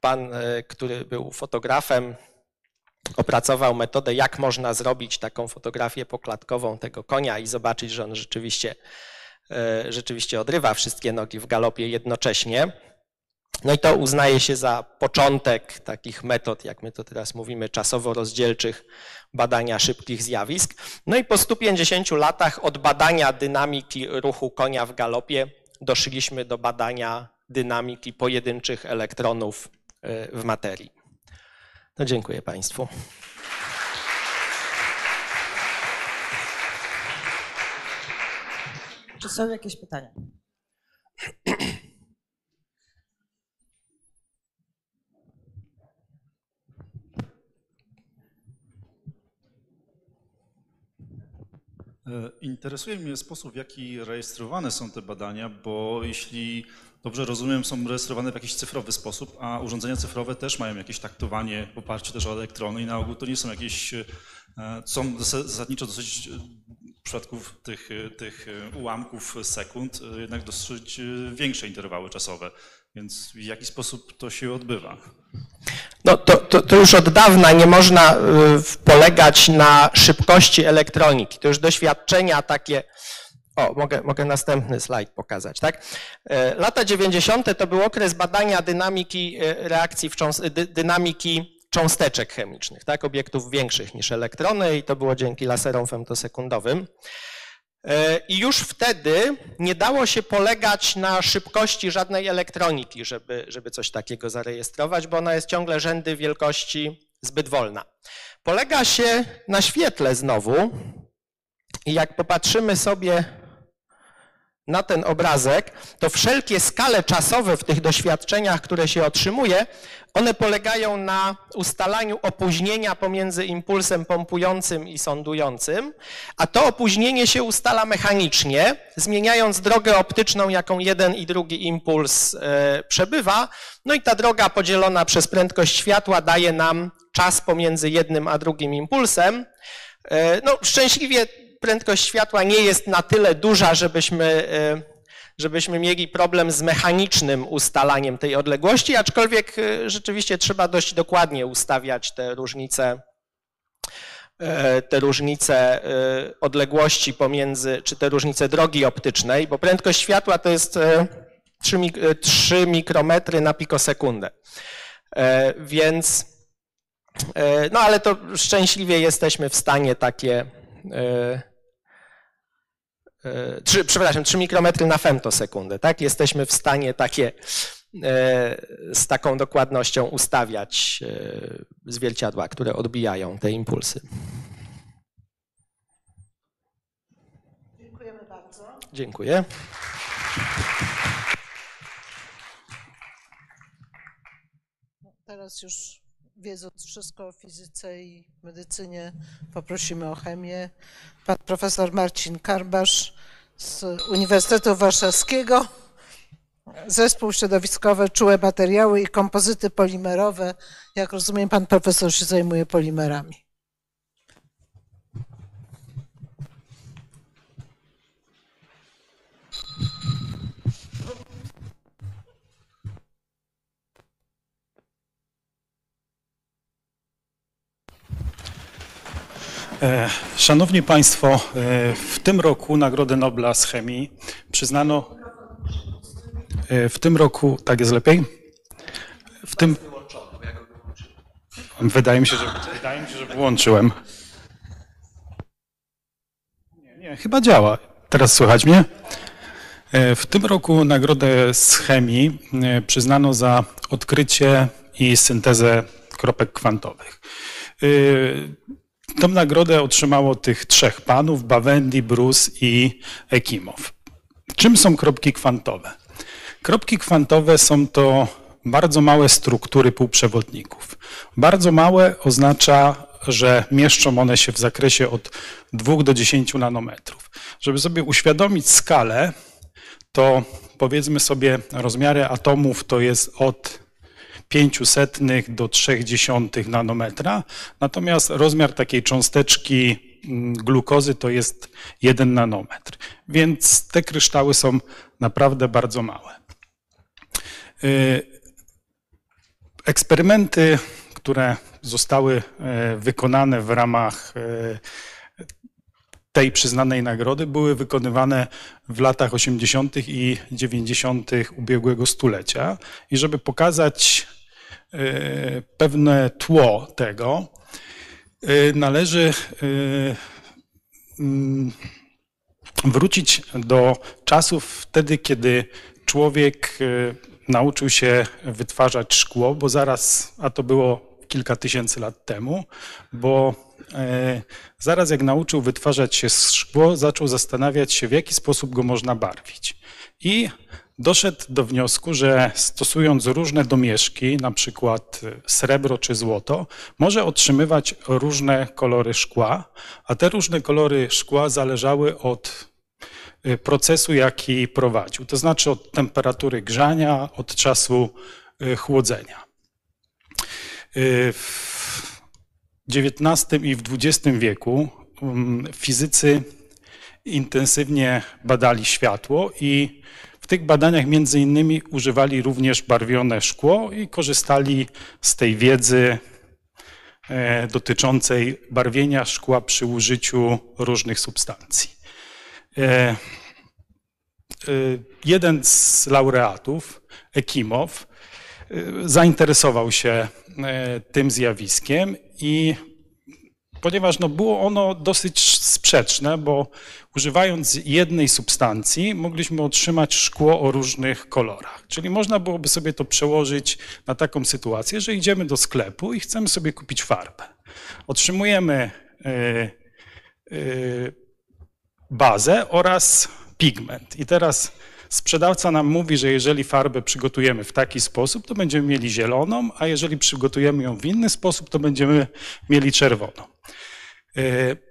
pan, który był fotografem, opracował metodę, jak można zrobić taką fotografię poklatkową tego konia i zobaczyć, że on rzeczywiście, rzeczywiście odrywa wszystkie nogi w galopie jednocześnie. No i to uznaje się za początek takich metod, jak my to teraz mówimy, czasowo-rozdzielczych badania szybkich zjawisk. No i po 150 latach od badania dynamiki ruchu konia w galopie doszliśmy do badania dynamiki pojedynczych elektronów e, w materii. No dziękuję Państwu. Czy są jakieś pytania? E, interesuje mnie sposób, w jaki rejestrowane są te badania, bo jeśli dobrze rozumiem, są rejestrowane w jakiś cyfrowy sposób, a urządzenia cyfrowe też mają jakieś taktowanie w oparciu też o elektrony i na ogół to nie są jakieś, e, są zasadniczo dosyć w przypadku tych, tych ułamków sekund jednak dosyć większe interwały czasowe. Więc w jaki sposób to się odbywa? No to, to, to, już od dawna nie można polegać na szybkości elektroniki. To już doświadczenia takie. O, mogę, mogę następny slajd pokazać, tak? E, lata 90. to był okres badania dynamiki e, reakcji w dynamiki cząsteczek chemicznych, tak? Obiektów większych niż elektrony i to było dzięki laserom femtosekundowym. E, I już wtedy nie dało się polegać na szybkości żadnej elektroniki, żeby, żeby coś takiego zarejestrować, bo ona jest ciągle rzędy wielkości zbyt wolna. Polega się na świetle znowu. I jak popatrzymy sobie na ten obrazek, to wszelkie skale czasowe w tych doświadczeniach, które się otrzymuje, one polegają na ustalaniu opóźnienia pomiędzy impulsem pompującym i sądującym, a to opóźnienie się ustala mechanicznie, zmieniając drogę optyczną, jaką jeden i drugi impuls e, przebywa. No i ta droga podzielona przez prędkość światła daje nam czas pomiędzy jednym a drugim impulsem. E, no, szczęśliwie prędkość światła nie jest na tyle duża, żebyśmy, e, żebyśmy mieli problem z mechanicznym ustalaniem tej odległości, aczkolwiek e, rzeczywiście trzeba dość dokładnie ustawiać te różnice e, te różnice odległości pomiędzy, czy te różnice drogi optycznej, bo prędkość światła to jest 3, 3 mikrometry na pikosekundę. Więc, no ale to szczęśliwie jesteśmy w stanie takie 3, e, przepraszam, 3 mikrometry na femtosekundę, tak? Jesteśmy w stanie takie e, z taką dokładnością ustawiać e, zwierciadła, które odbijają te impulsy. Dziękujemy bardzo. Dziękuję. Teraz już wiedząc wszystko o fizyce i medycynie, poprosimy o chemię. Pan profesor Marcin Karbasz z Uniwersytetu Warszawskiego zespół środowiskowy Czułe Materiały i Kompozyty Polimerowe. Jak rozumiem, pan profesor się zajmuje polimerami. Szanowni Państwo, e, w tym roku Nagrodę Nobla z chemii przyznano. e, W tym roku, tak jest lepiej? W tym. Wydaje mi się, że, wydaje mi się, że wyłączyłem. Nie, nie, chyba działa. Teraz słychać mnie? E, W tym roku nagrodę z chemii e, przyznano za odkrycie i syntezę kropek kwantowych. Tą nagrodę otrzymało tych trzech panów, Bawendi, Bruce i Ekimow. Czym są kropki kwantowe? Kropki kwantowe są to bardzo małe struktury półprzewodników. Bardzo małe oznacza, że mieszczą one się w zakresie od 2 do 10 nanometrów. Żeby sobie uświadomić skalę, to powiedzmy sobie rozmiary atomów to jest od 500 do 0,3 nanometra, natomiast rozmiar takiej cząsteczki mm, glukozy to jest 1 nanometr. Więc te kryształy są naprawdę bardzo małe. Y, Eksperymenty, które zostały e, wykonane w ramach e, tej przyznanej nagrody były wykonywane w latach 80. i 90. ubiegłego stulecia. I żeby pokazać pewne tło tego, e, należy e, mm, wrócić do czasów wtedy, kiedy człowiek e, nauczył się wytwarzać szkło, bo zaraz, a to było kilka tysięcy lat temu, bo e, zaraz jak nauczył wytwarzać się szkło, zaczął zastanawiać się, w jaki sposób go można barwić. I doszedł do wniosku, że stosując różne domieszki, na przykład srebro czy złoto, może otrzymywać różne kolory szkła, a te różne kolory szkła zależały od y, procesu, jaki prowadził, to znaczy od temperatury grzania, od czasu y, chłodzenia. Y, W XIX i w XX wieku um, fizycy intensywnie badali światło i w tych badaniach między innymi używali również barwione szkło i korzystali z tej wiedzy e, dotyczącej barwienia szkła przy użyciu różnych substancji. E, e, Jeden z laureatów, Ekimow, zainteresował się tym zjawiskiem i ponieważ no było ono dosyć sprzeczne, bo używając jednej substancji mogliśmy otrzymać szkło o różnych kolorach. Czyli można byłoby sobie to przełożyć na taką sytuację, że idziemy do sklepu i chcemy sobie kupić farbę. Otrzymujemy e, e, bazę oraz pigment. I teraz sprzedawca nam mówi, że jeżeli farbę przygotujemy w taki sposób, to będziemy mieli zieloną, a jeżeli przygotujemy ją w inny sposób, to będziemy mieli czerwoną. E,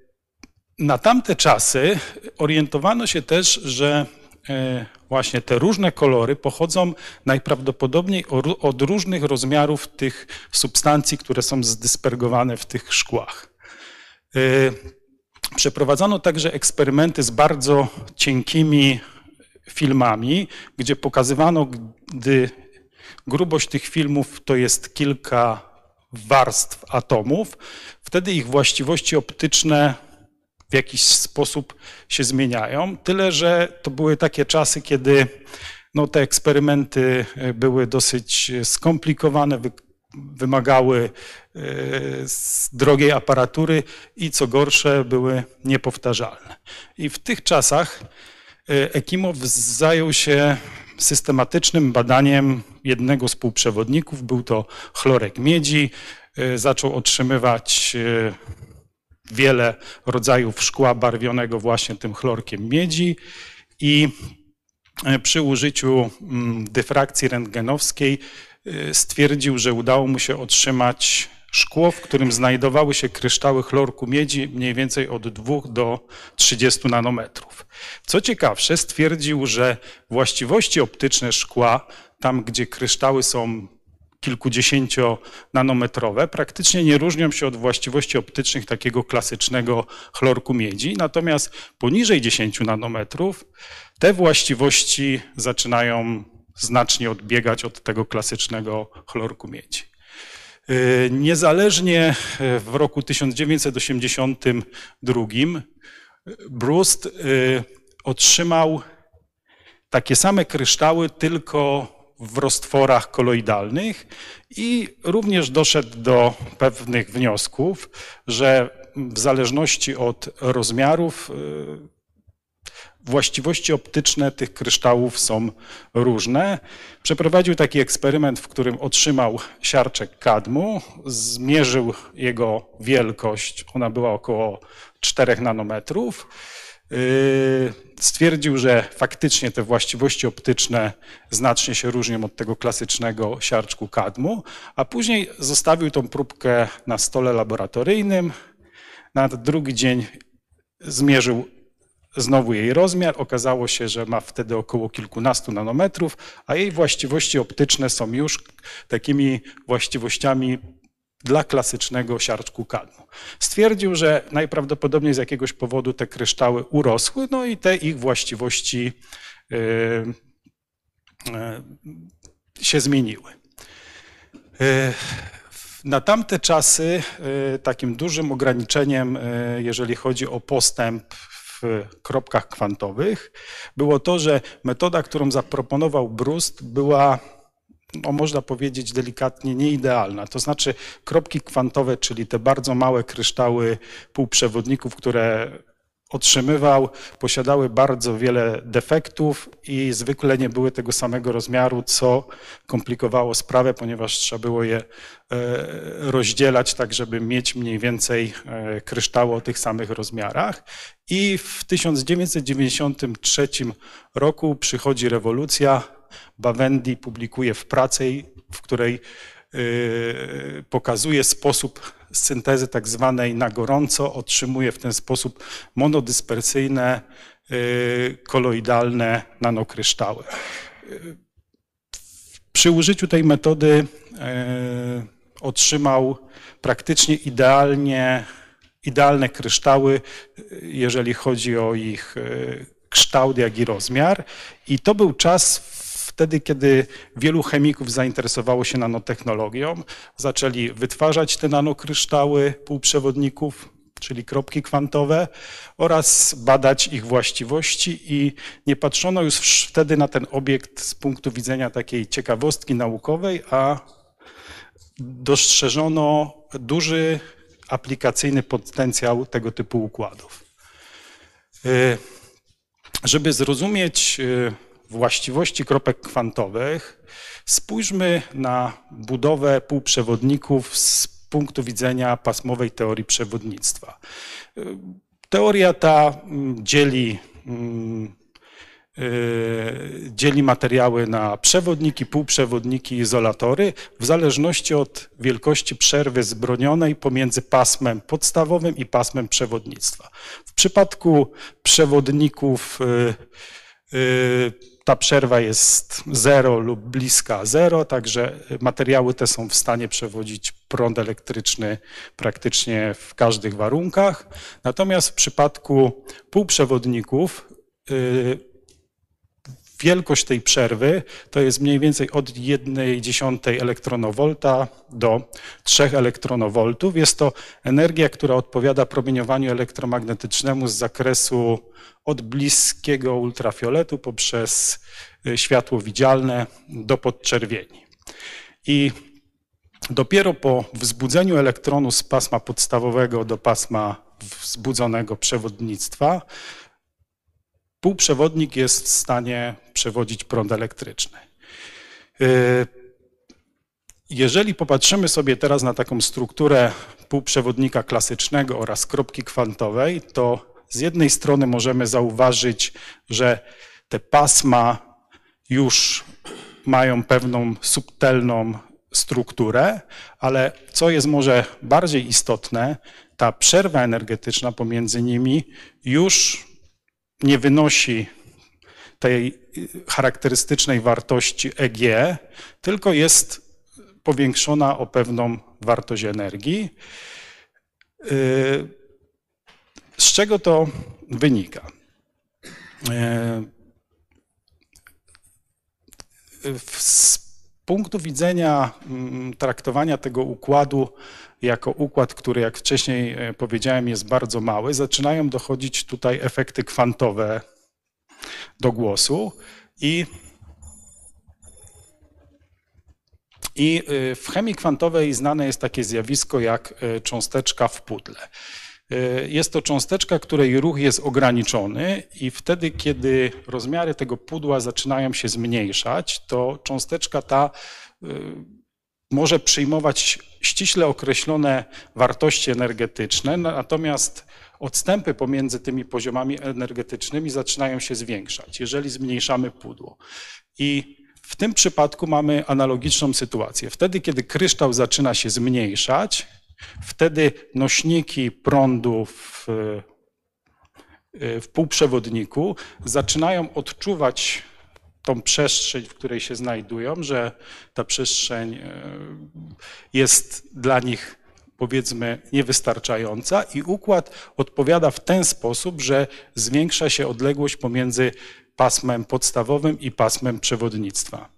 Na tamte czasy orientowano się też, że e, właśnie te różne kolory pochodzą najprawdopodobniej od różnych rozmiarów tych substancji, które są zdyspergowane w tych szkłach. E, Przeprowadzono także eksperymenty z bardzo cienkimi filmami, gdzie pokazywano, gdy grubość tych filmów to jest kilka warstw atomów, wtedy ich właściwości optyczne jakiś sposób się zmieniają. Tyle, że to były takie czasy, kiedy no, te eksperymenty e, były dosyć skomplikowane, wy, wymagały e, drogiej aparatury i co gorsze, były niepowtarzalne. I w tych czasach e, Ekimow zajął się systematycznym badaniem jednego z półprzewodników, był to chlorek miedzi. E, Zaczął otrzymywać e, wiele rodzajów szkła barwionego właśnie tym chlorkiem miedzi i e, przy użyciu mm, dyfrakcji rentgenowskiej e, stwierdził, że udało mu się otrzymać szkło, w którym znajdowały się kryształy chlorku miedzi mniej więcej od 2 do 30 nanometrów. Co ciekawsze, stwierdził, że właściwości optyczne szkła, tam gdzie kryształy są kilkudziesięcionanometrowe, praktycznie nie różnią się od właściwości optycznych takiego klasycznego chlorku miedzi, natomiast poniżej 10 nanometrów te właściwości zaczynają znacznie odbiegać od tego klasycznego chlorku miedzi. Yy, Niezależnie yy, w roku 1982 Brust yy, otrzymał takie same kryształy, tylko w roztworach koloidalnych i również doszedł do pewnych wniosków, że w zależności od rozmiarów y, właściwości optyczne tych kryształów są różne. Przeprowadził taki eksperyment, w którym otrzymał siarczek kadmu, zmierzył jego wielkość, ona była około 4 nanometrów. Yy, Stwierdził, że faktycznie te właściwości optyczne znacznie się różnią od tego klasycznego siarczku kadmu, a później zostawił tą próbkę na stole laboratoryjnym. Na drugi dzień zmierzył znowu jej rozmiar. Okazało się, że ma wtedy około kilkunastu nanometrów, a jej właściwości optyczne są już takimi właściwościami dla klasycznego siarczku kadmu. Stwierdził, że najprawdopodobniej z jakiegoś powodu te kryształy urosły, no i te ich właściwości yy, yy, się zmieniły. Yy, Na tamte czasy takim dużym ograniczeniem, jeżeli chodzi o postęp w kropkach kwantowych, było to, że metoda, którą zaproponował Brust, była no, można powiedzieć delikatnie nieidealna. To znaczy kropki kwantowe, czyli te bardzo małe kryształy półprzewodników, które otrzymywał, posiadały bardzo wiele defektów i zwykle nie były tego samego rozmiaru, co komplikowało sprawę, ponieważ trzeba było je e, rozdzielać tak, żeby mieć mniej więcej e, kryształy o tych samych rozmiarach. I w 1993 roku przychodzi rewolucja, Bawendi publikuje w pracy, w której y, pokazuje sposób syntezy tak zwanej na gorąco, otrzymuje w ten sposób monodyspersyjne, y, koloidalne nanokryształy. Y, Przy użyciu tej metody otrzymał praktycznie idealnie, idealne kryształy, jeżeli chodzi o ich kształt, jak i rozmiar. I to był czas, wtedy, kiedy wielu chemików zainteresowało się nanotechnologią, zaczęli wytwarzać te nanokryształy półprzewodników, czyli kropki kwantowe, oraz badać ich właściwości i nie patrzono już wtedy na ten obiekt z punktu widzenia takiej ciekawostki naukowej, a dostrzeżono duży aplikacyjny potencjał tego typu układów. Y, Żeby zrozumieć y, właściwości kropek kwantowych, spójrzmy na budowę półprzewodników z punktu widzenia pasmowej teorii przewodnictwa. Teoria ta mm, dzieli, mm, y, dzieli materiały na przewodniki, półprzewodniki izolatory w zależności od wielkości przerwy zbronionej pomiędzy pasmem podstawowym i pasmem przewodnictwa. W przypadku przewodników y, y, ta przerwa jest 0 lub bliska 0, także materiały te są w stanie przewodzić prąd elektryczny praktycznie w każdych warunkach. Natomiast w przypadku półprzewodników y, wielkość tej przerwy to jest mniej więcej od 1,1 elektronowolta do 3 elektronowoltów. Jest to energia, która odpowiada promieniowaniu elektromagnetycznemu z zakresu od bliskiego ultrafioletu poprzez y, światło widzialne do podczerwieni. I dopiero po wzbudzeniu elektronu z pasma podstawowego do pasma wzbudzonego przewodnictwa półprzewodnik jest w stanie przewodzić prąd elektryczny. Y, Jeżeli popatrzymy sobie teraz na taką strukturę półprzewodnika klasycznego oraz kropki kwantowej, to z jednej strony możemy zauważyć, że te pasma już mają pewną subtelną strukturę, ale co jest może bardziej istotne, ta przerwa energetyczna pomiędzy nimi już nie wynosi tej charakterystycznej wartości EG, tylko jest powiększona o pewną wartość energii. Z czego to wynika? Z punktu widzenia mm, traktowania tego układu jako układ, który jak wcześniej e, powiedziałem jest bardzo mały, zaczynają dochodzić tutaj efekty kwantowe do głosu i I e, w chemii kwantowej znane jest takie zjawisko jak e, cząsteczka w pudle. Jest to cząsteczka, której ruch jest ograniczony i wtedy, kiedy rozmiary tego pudła zaczynają się zmniejszać, to cząsteczka ta może przyjmować ściśle określone wartości energetyczne, natomiast odstępy pomiędzy tymi poziomami energetycznymi zaczynają się zwiększać, jeżeli zmniejszamy pudło. I w tym przypadku mamy analogiczną sytuację. Wtedy, kiedy kryształ zaczyna się zmniejszać, wtedy nośniki prądu w, w półprzewodniku zaczynają odczuwać tą przestrzeń, w której się znajdują, że ta przestrzeń e, jest dla nich powiedzmy niewystarczająca i układ odpowiada w ten sposób, że zwiększa się odległość pomiędzy pasmem podstawowym i pasmem przewodnictwa.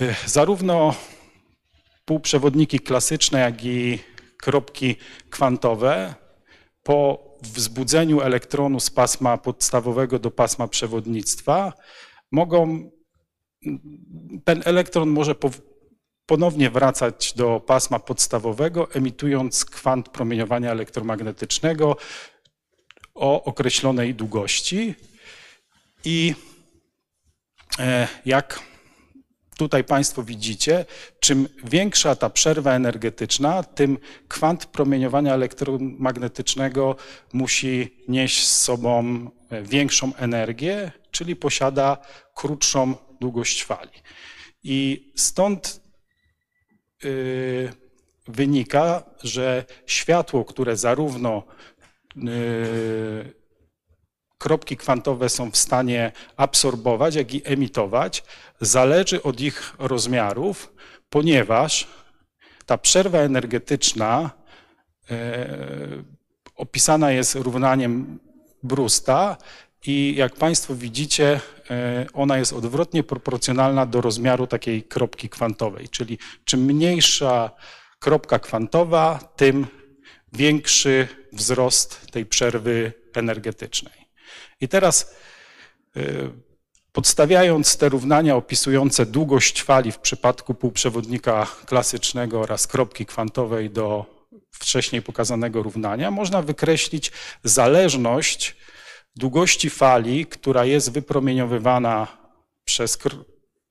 E, zarówno półprzewodniki klasyczne, jak i kropki kwantowe po wzbudzeniu elektronu z pasma podstawowego do pasma przewodnictwa mogą, ten elektron może ponownie wracać do pasma podstawowego, emitując kwant promieniowania elektromagnetycznego o określonej długości. I e, jak tutaj Państwo widzicie, czym większa ta przerwa energetyczna, tym kwant promieniowania elektromagnetycznego musi nieść z sobą e, większą energię, czyli posiada krótszą długość fali. I stąd yy, wynika, że światło, które zarówno yy, kropki kwantowe są w stanie absorbować, jak i emitować, zależy od ich rozmiarów, ponieważ ta przerwa energetyczna yy, opisana jest równaniem Brusta i jak Państwo widzicie, e, ona jest odwrotnie proporcjonalna do rozmiaru takiej kropki kwantowej, czyli czym mniejsza kropka kwantowa, tym większy wzrost tej przerwy energetycznej. I teraz e, podstawiając te równania opisujące długość fali w przypadku półprzewodnika klasycznego oraz kropki kwantowej do wcześniej pokazanego równania, można wykreślić zależność długości fali, która jest wypromieniowywana przez,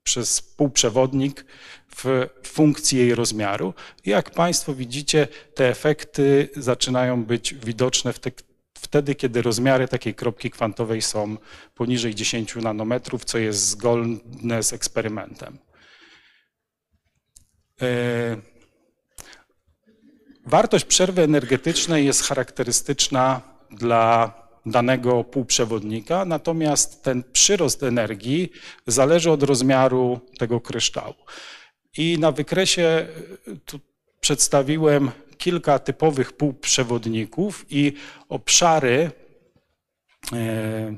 przez półprzewodnik w funkcji jej rozmiaru. Jak Państwo widzicie, te efekty zaczynają być widoczne te, wtedy, kiedy rozmiary takiej kropki kwantowej są poniżej 10 nanometrów, co jest zgodne z eksperymentem. E, wartość przerwy energetycznej jest charakterystyczna dla danego półprzewodnika, natomiast ten przyrost energii zależy od rozmiaru tego kryształu. I na wykresie tu przedstawiłem kilka typowych półprzewodników i obszary e,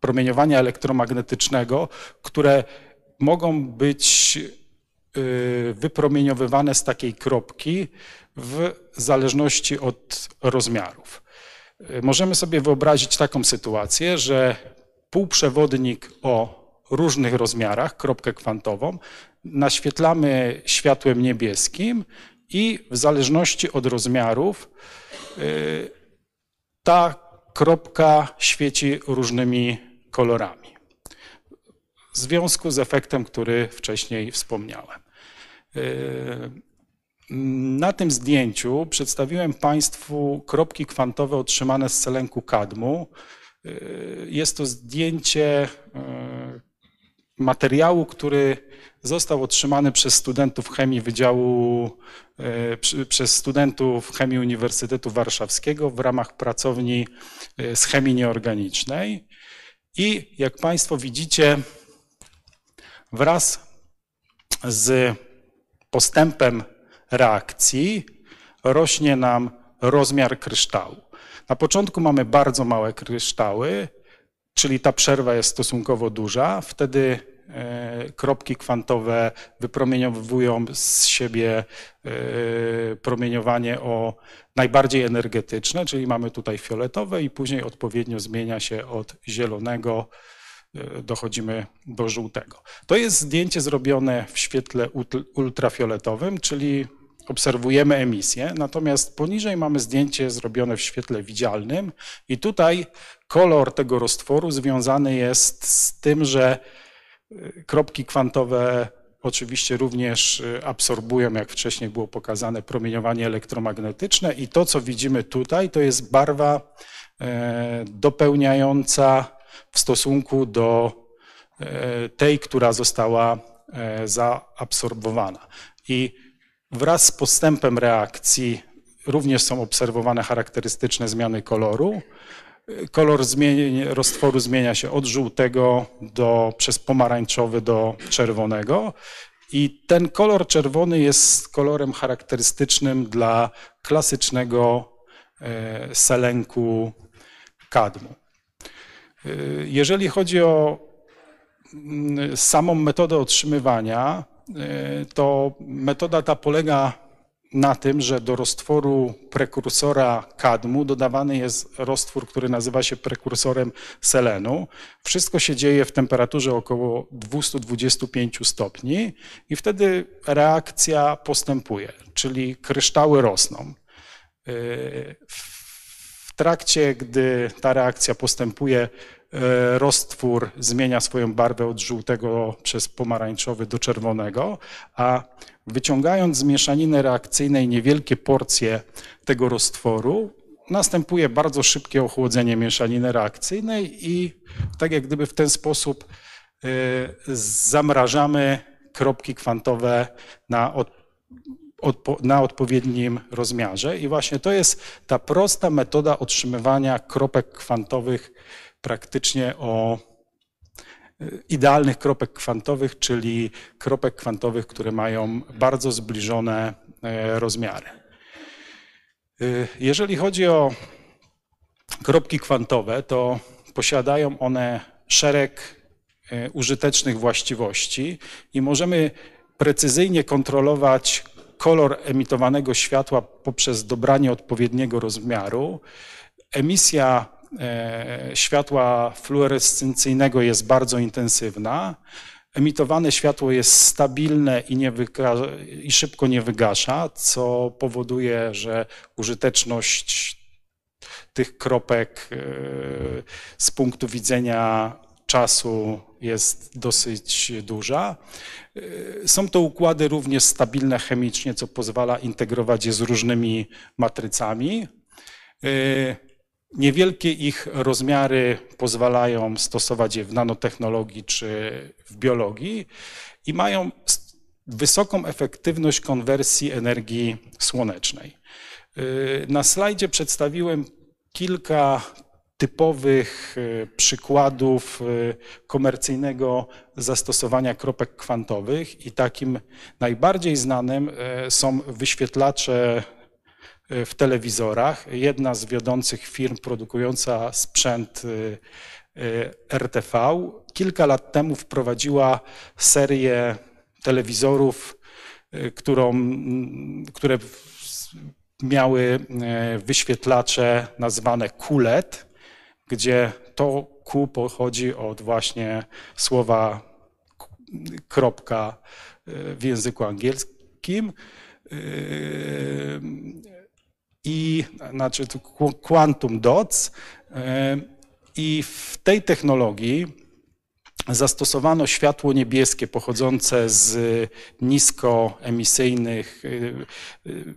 promieniowania elektromagnetycznego, które mogą być e, wypromieniowywane z takiej kropki w zależności od rozmiarów. Możemy sobie wyobrazić taką sytuację, że półprzewodnik o różnych rozmiarach, kropkę kwantową, naświetlamy światłem niebieskim i w zależności od rozmiarów y, ta kropka świeci różnymi kolorami. W związku z efektem, który wcześniej wspomniałem. Y, na tym zdjęciu przedstawiłem Państwu kropki kwantowe otrzymane z selenku kadmu. Jest to zdjęcie e, materiału, który został otrzymany przez studentów chemii Wydziału, przy- przez studentów chemii Uniwersytetu Warszawskiego w ramach pracowni z chemii nieorganicznej. I jak Państwo widzicie, wraz z postępem reakcji rośnie nam rozmiar kryształu. Na początku mamy bardzo małe kryształy, czyli ta przerwa jest stosunkowo duża. Wtedy e, kropki kwantowe wypromieniowują z siebie e, promieniowanie o najbardziej energetyczne, czyli mamy tutaj fioletowe i później odpowiednio zmienia się od zielonego e, dochodzimy do żółtego. To jest zdjęcie zrobione w świetle ult- ultrafioletowym, czyli obserwujemy emisję, natomiast poniżej mamy zdjęcie zrobione w świetle widzialnym i tutaj kolor tego roztworu związany jest z tym, że y, kropki kwantowe oczywiście również y, absorbują, jak wcześniej było pokazane, promieniowanie elektromagnetyczne i to, co widzimy tutaj, to jest barwa e, dopełniająca w stosunku do e, tej, która została e, zaabsorbowana. I wraz z postępem reakcji również są obserwowane charakterystyczne zmiany koloru. Kolor zmieni, roztworu zmienia się od żółtego do, przez pomarańczowy do czerwonego. I ten kolor czerwony jest kolorem charakterystycznym dla klasycznego e, selenku kadmu. E, Jeżeli chodzi o samą metodę otrzymywania, to metoda ta polega na tym, że do roztworu prekursora kadmu dodawany jest roztwór, który nazywa się prekursorem selenu. Wszystko się dzieje w temperaturze około 225 stopni i wtedy reakcja postępuje, czyli kryształy rosną. Yy, W trakcie, gdy ta reakcja postępuje, e, roztwór zmienia swoją barwę od żółtego przez pomarańczowy do czerwonego, a wyciągając z mieszaniny reakcyjnej niewielkie porcje tego roztworu, następuje bardzo szybkie ochłodzenie mieszaniny reakcyjnej i tak jak gdyby w ten sposób e, zamrażamy kropki kwantowe na od, na odpowiednim rozmiarze. I właśnie to jest ta prosta metoda otrzymywania kropek kwantowych praktycznie o y, idealnych kropek kwantowych, czyli kropek kwantowych, które mają bardzo zbliżone e, rozmiary. Y, Jeżeli chodzi o kropki kwantowe, to posiadają one szereg e, użytecznych właściwości i możemy precyzyjnie kontrolować kolor emitowanego światła poprzez dobranie odpowiedniego rozmiaru. Emisja e, światła fluorescencyjnego jest bardzo intensywna. Emitowane światło jest stabilne i, nie i szybko nie wygasza, co powoduje, że użyteczność tych kropek e, z punktu widzenia czasu jest dosyć duża. E, Są to układy również stabilne chemicznie, co pozwala integrować je z różnymi matrycami. Niewielkie ich rozmiary pozwalają stosować je w nanotechnologii czy w biologii i mają wysoką efektywność konwersji energii słonecznej. Y, Na slajdzie przedstawiłem kilka typowych y, przykładów y, komercyjnego zastosowania kropek kwantowych i takim najbardziej znanym są wyświetlacze w telewizorach. Jedna z wiodących firm produkująca sprzęt y, y, RTV kilka lat temu wprowadziła serię telewizorów, y, którą, które miały wyświetlacze nazwane QLED, gdzie to Q pochodzi od właśnie słowa kropka w języku angielskim. E, I znaczy to qu- quantum dots. E, I w tej technologii zastosowano światło niebieskie pochodzące z niskoemisyjnych y, y,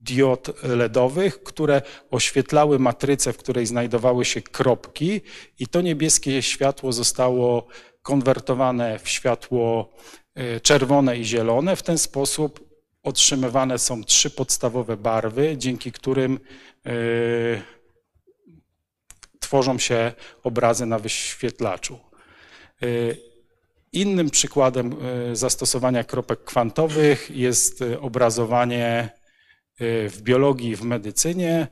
diod LEDowych, które oświetlały matrycę, w której znajdowały się kropki i to niebieskie światło zostało konwertowane w światło e, czerwone i zielone. W ten sposób otrzymywane są trzy podstawowe barwy, dzięki którym e, tworzą się obrazy na wyświetlaczu. E, Innym przykładem e, zastosowania kropek kwantowych jest obrazowanie w biologii w medycynie.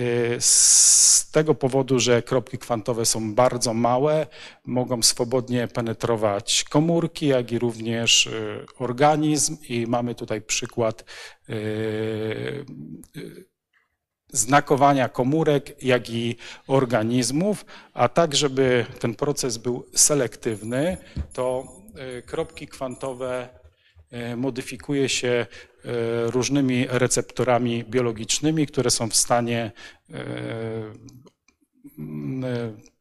E, Z tego powodu, że kropki kwantowe są bardzo małe, mogą swobodnie penetrować komórki, jak i również e, organizm. I mamy tutaj przykład e, znakowania komórek, jak i organizmów, a tak, żeby ten proces był selektywny, to kropki kwantowe modyfikuje się e, różnymi receptorami biologicznymi, które są w stanie e, e,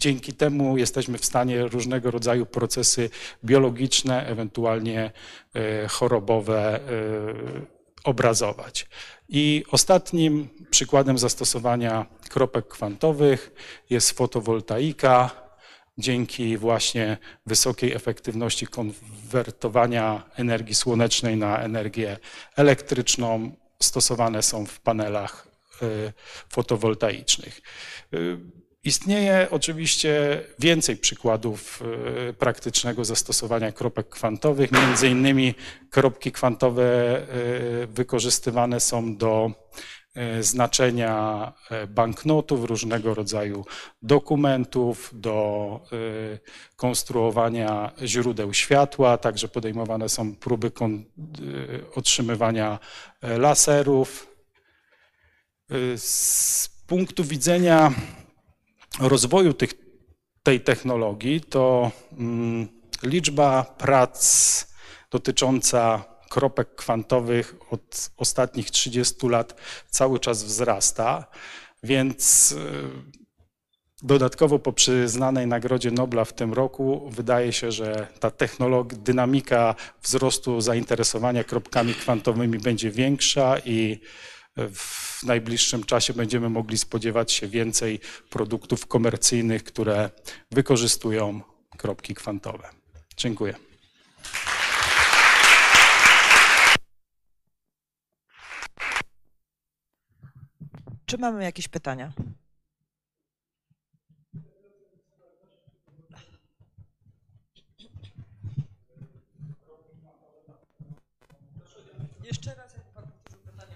Dzięki temu jesteśmy w stanie różnego rodzaju procesy biologiczne, ewentualnie e, chorobowe e, obrazować. I ostatnim przykładem zastosowania kropek kwantowych jest fotowoltaika. Dzięki właśnie wysokiej efektywności konwertowania energii słonecznej na energię elektryczną stosowane są w panelach y, fotowoltaicznych. Y, Istnieje oczywiście więcej przykładów y, praktycznego zastosowania kropek kwantowych. Między innymi kropki kwantowe wykorzystywane są do znaczenia y, banknotów, różnego rodzaju dokumentów, do y, konstruowania źródeł światła, także podejmowane są próby otrzymywania laserów. Z punktu widzenia rozwoju tych, tej technologii, to mm, liczba prac dotycząca kropek kwantowych od ostatnich 30 lat cały czas wzrasta, więc y, dodatkowo po przyznanej Nagrodzie Nobla w tym roku wydaje się, że ta technologia, dynamika wzrostu zainteresowania kropkami kwantowymi będzie większa i w najbliższym czasie będziemy mogli spodziewać się więcej produktów komercyjnych, które wykorzystują kropki kwantowe. Dziękuję. Czy mamy jakieś pytania? Jeszcze raz, jak pan powtórzył pytanie.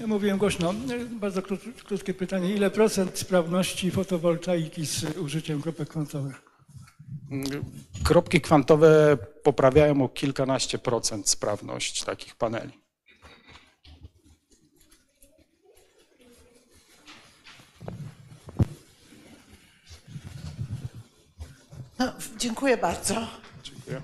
Ja mówiłem głośno. Bardzo krót- krótkie pytanie. Ile procent sprawności fotowoltaiki z użyciem kropek kwantowych? Kropki kwantowe poprawiają o kilkanaście procent sprawność takich paneli. No, dziękuję bardzo. Dziękuję.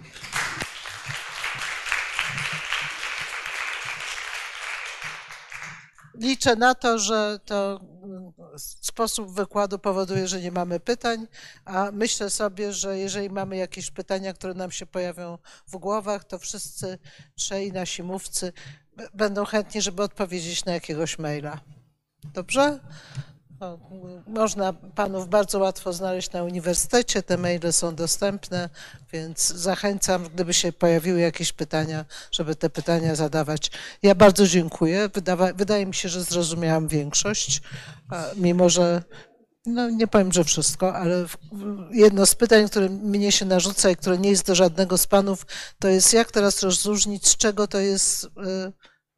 Liczę na to, że to mm, sposób wykładu powoduje, że nie mamy pytań, a myślę sobie, że jeżeli mamy jakieś pytania, które nam się pojawią w głowach, to wszyscy trzej nasi mówcy będą chętni, żeby odpowiedzieć na jakiegoś maila. Dobrze? O, Można panów bardzo łatwo znaleźć na uniwersytecie, te maile są dostępne, więc zachęcam, gdyby się pojawiły jakieś pytania, żeby te pytania zadawać. Ja bardzo dziękuję. Wydawa, wydaje mi się, że zrozumiałam większość, mimo że no nie powiem, że wszystko, ale jedno z pytań, które mnie się narzuca i które nie jest do żadnego z panów, to jest jak teraz rozróżnić, z czego to jest y,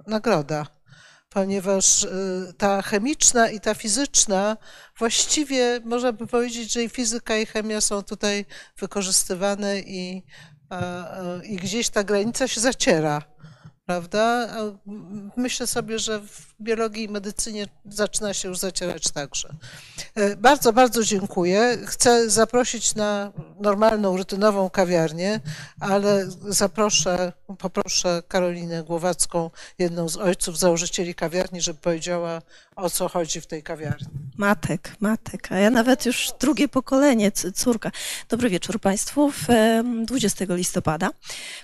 nagroda ponieważ y, ta chemiczna i ta fizyczna, właściwie można by powiedzieć, że i fizyka i chemia są tutaj wykorzystywane i, i gdzieś ta granica się zaciera, prawda? Myślę sobie, że w biologii i medycynie zaczyna się już zacierać także. E, Bardzo, bardzo dziękuję. Chcę zaprosić na normalną, rutynową kawiarnię, ale zaproszę, poproszę Karolinę Głowacką, jedną z ojców założycieli kawiarni, żeby powiedziała, o co chodzi w tej kawiarni. Matek, matek, a ja nawet już drugie pokolenie, córka. Dobry wieczór Państwu. W em, 20 listopada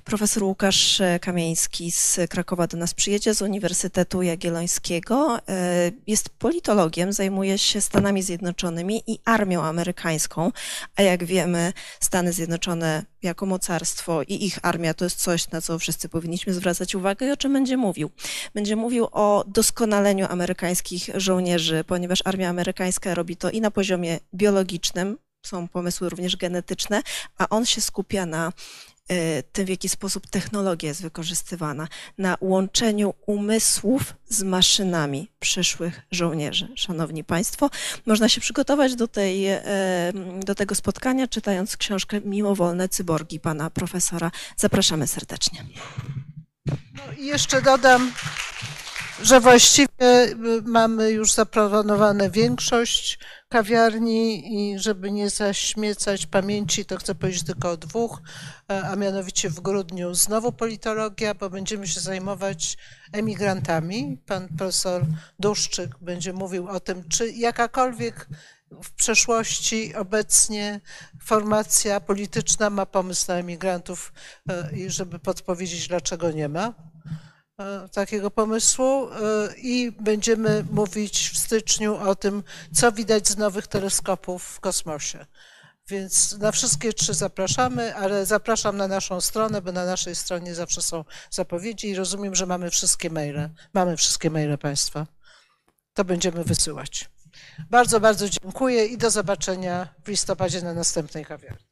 profesor Łukasz Kamieński z z Krakowa do nas przyjedzie, z Uniwersytetu Jagiellońskiego. E, Jest politologiem, zajmuje się Stanami Zjednoczonymi i armią amerykańską, a jak wiemy, Stany Zjednoczone jako mocarstwo i ich armia to jest coś, na co wszyscy powinniśmy zwracać uwagę i o czym będzie mówił. Będzie mówił o doskonaleniu amerykańskich żołnierzy, ponieważ armia amerykańska robi to i na poziomie biologicznym, są pomysły również genetyczne, a on się skupia na e, tym, w jaki sposób technologia jest wykorzystywana, na łączeniu umysłów z maszynami przyszłych żołnierzy. Szanowni Państwo, można się przygotować do, tej, e, do tego spotkania, czytając książkę Mimowolne cyborgi pana profesora. Zapraszamy serdecznie. No i jeszcze dodam, że właściwie y, mamy już zaplanowane większość kawiarni i żeby nie zaśmiecać pamięci, to chcę powiedzieć tylko o dwóch, e, a mianowicie w grudniu znowu politologia, bo będziemy się zajmować emigrantami. Pan profesor Duszczyk będzie mówił o tym, czy jakakolwiek w przeszłości obecnie formacja polityczna ma pomysł na emigrantów e, i żeby podpowiedzieć, dlaczego nie ma takiego pomysłu e, i będziemy mówić w styczniu o tym, co widać z nowych teleskopów w kosmosie. Więc na wszystkie trzy zapraszamy, ale zapraszam na naszą stronę, bo na naszej stronie zawsze są zapowiedzi i rozumiem, że mamy wszystkie maile. Mamy wszystkie maile Państwa. To będziemy wysyłać. Bardzo, bardzo dziękuję i do zobaczenia w listopadzie na następnej kawiarni.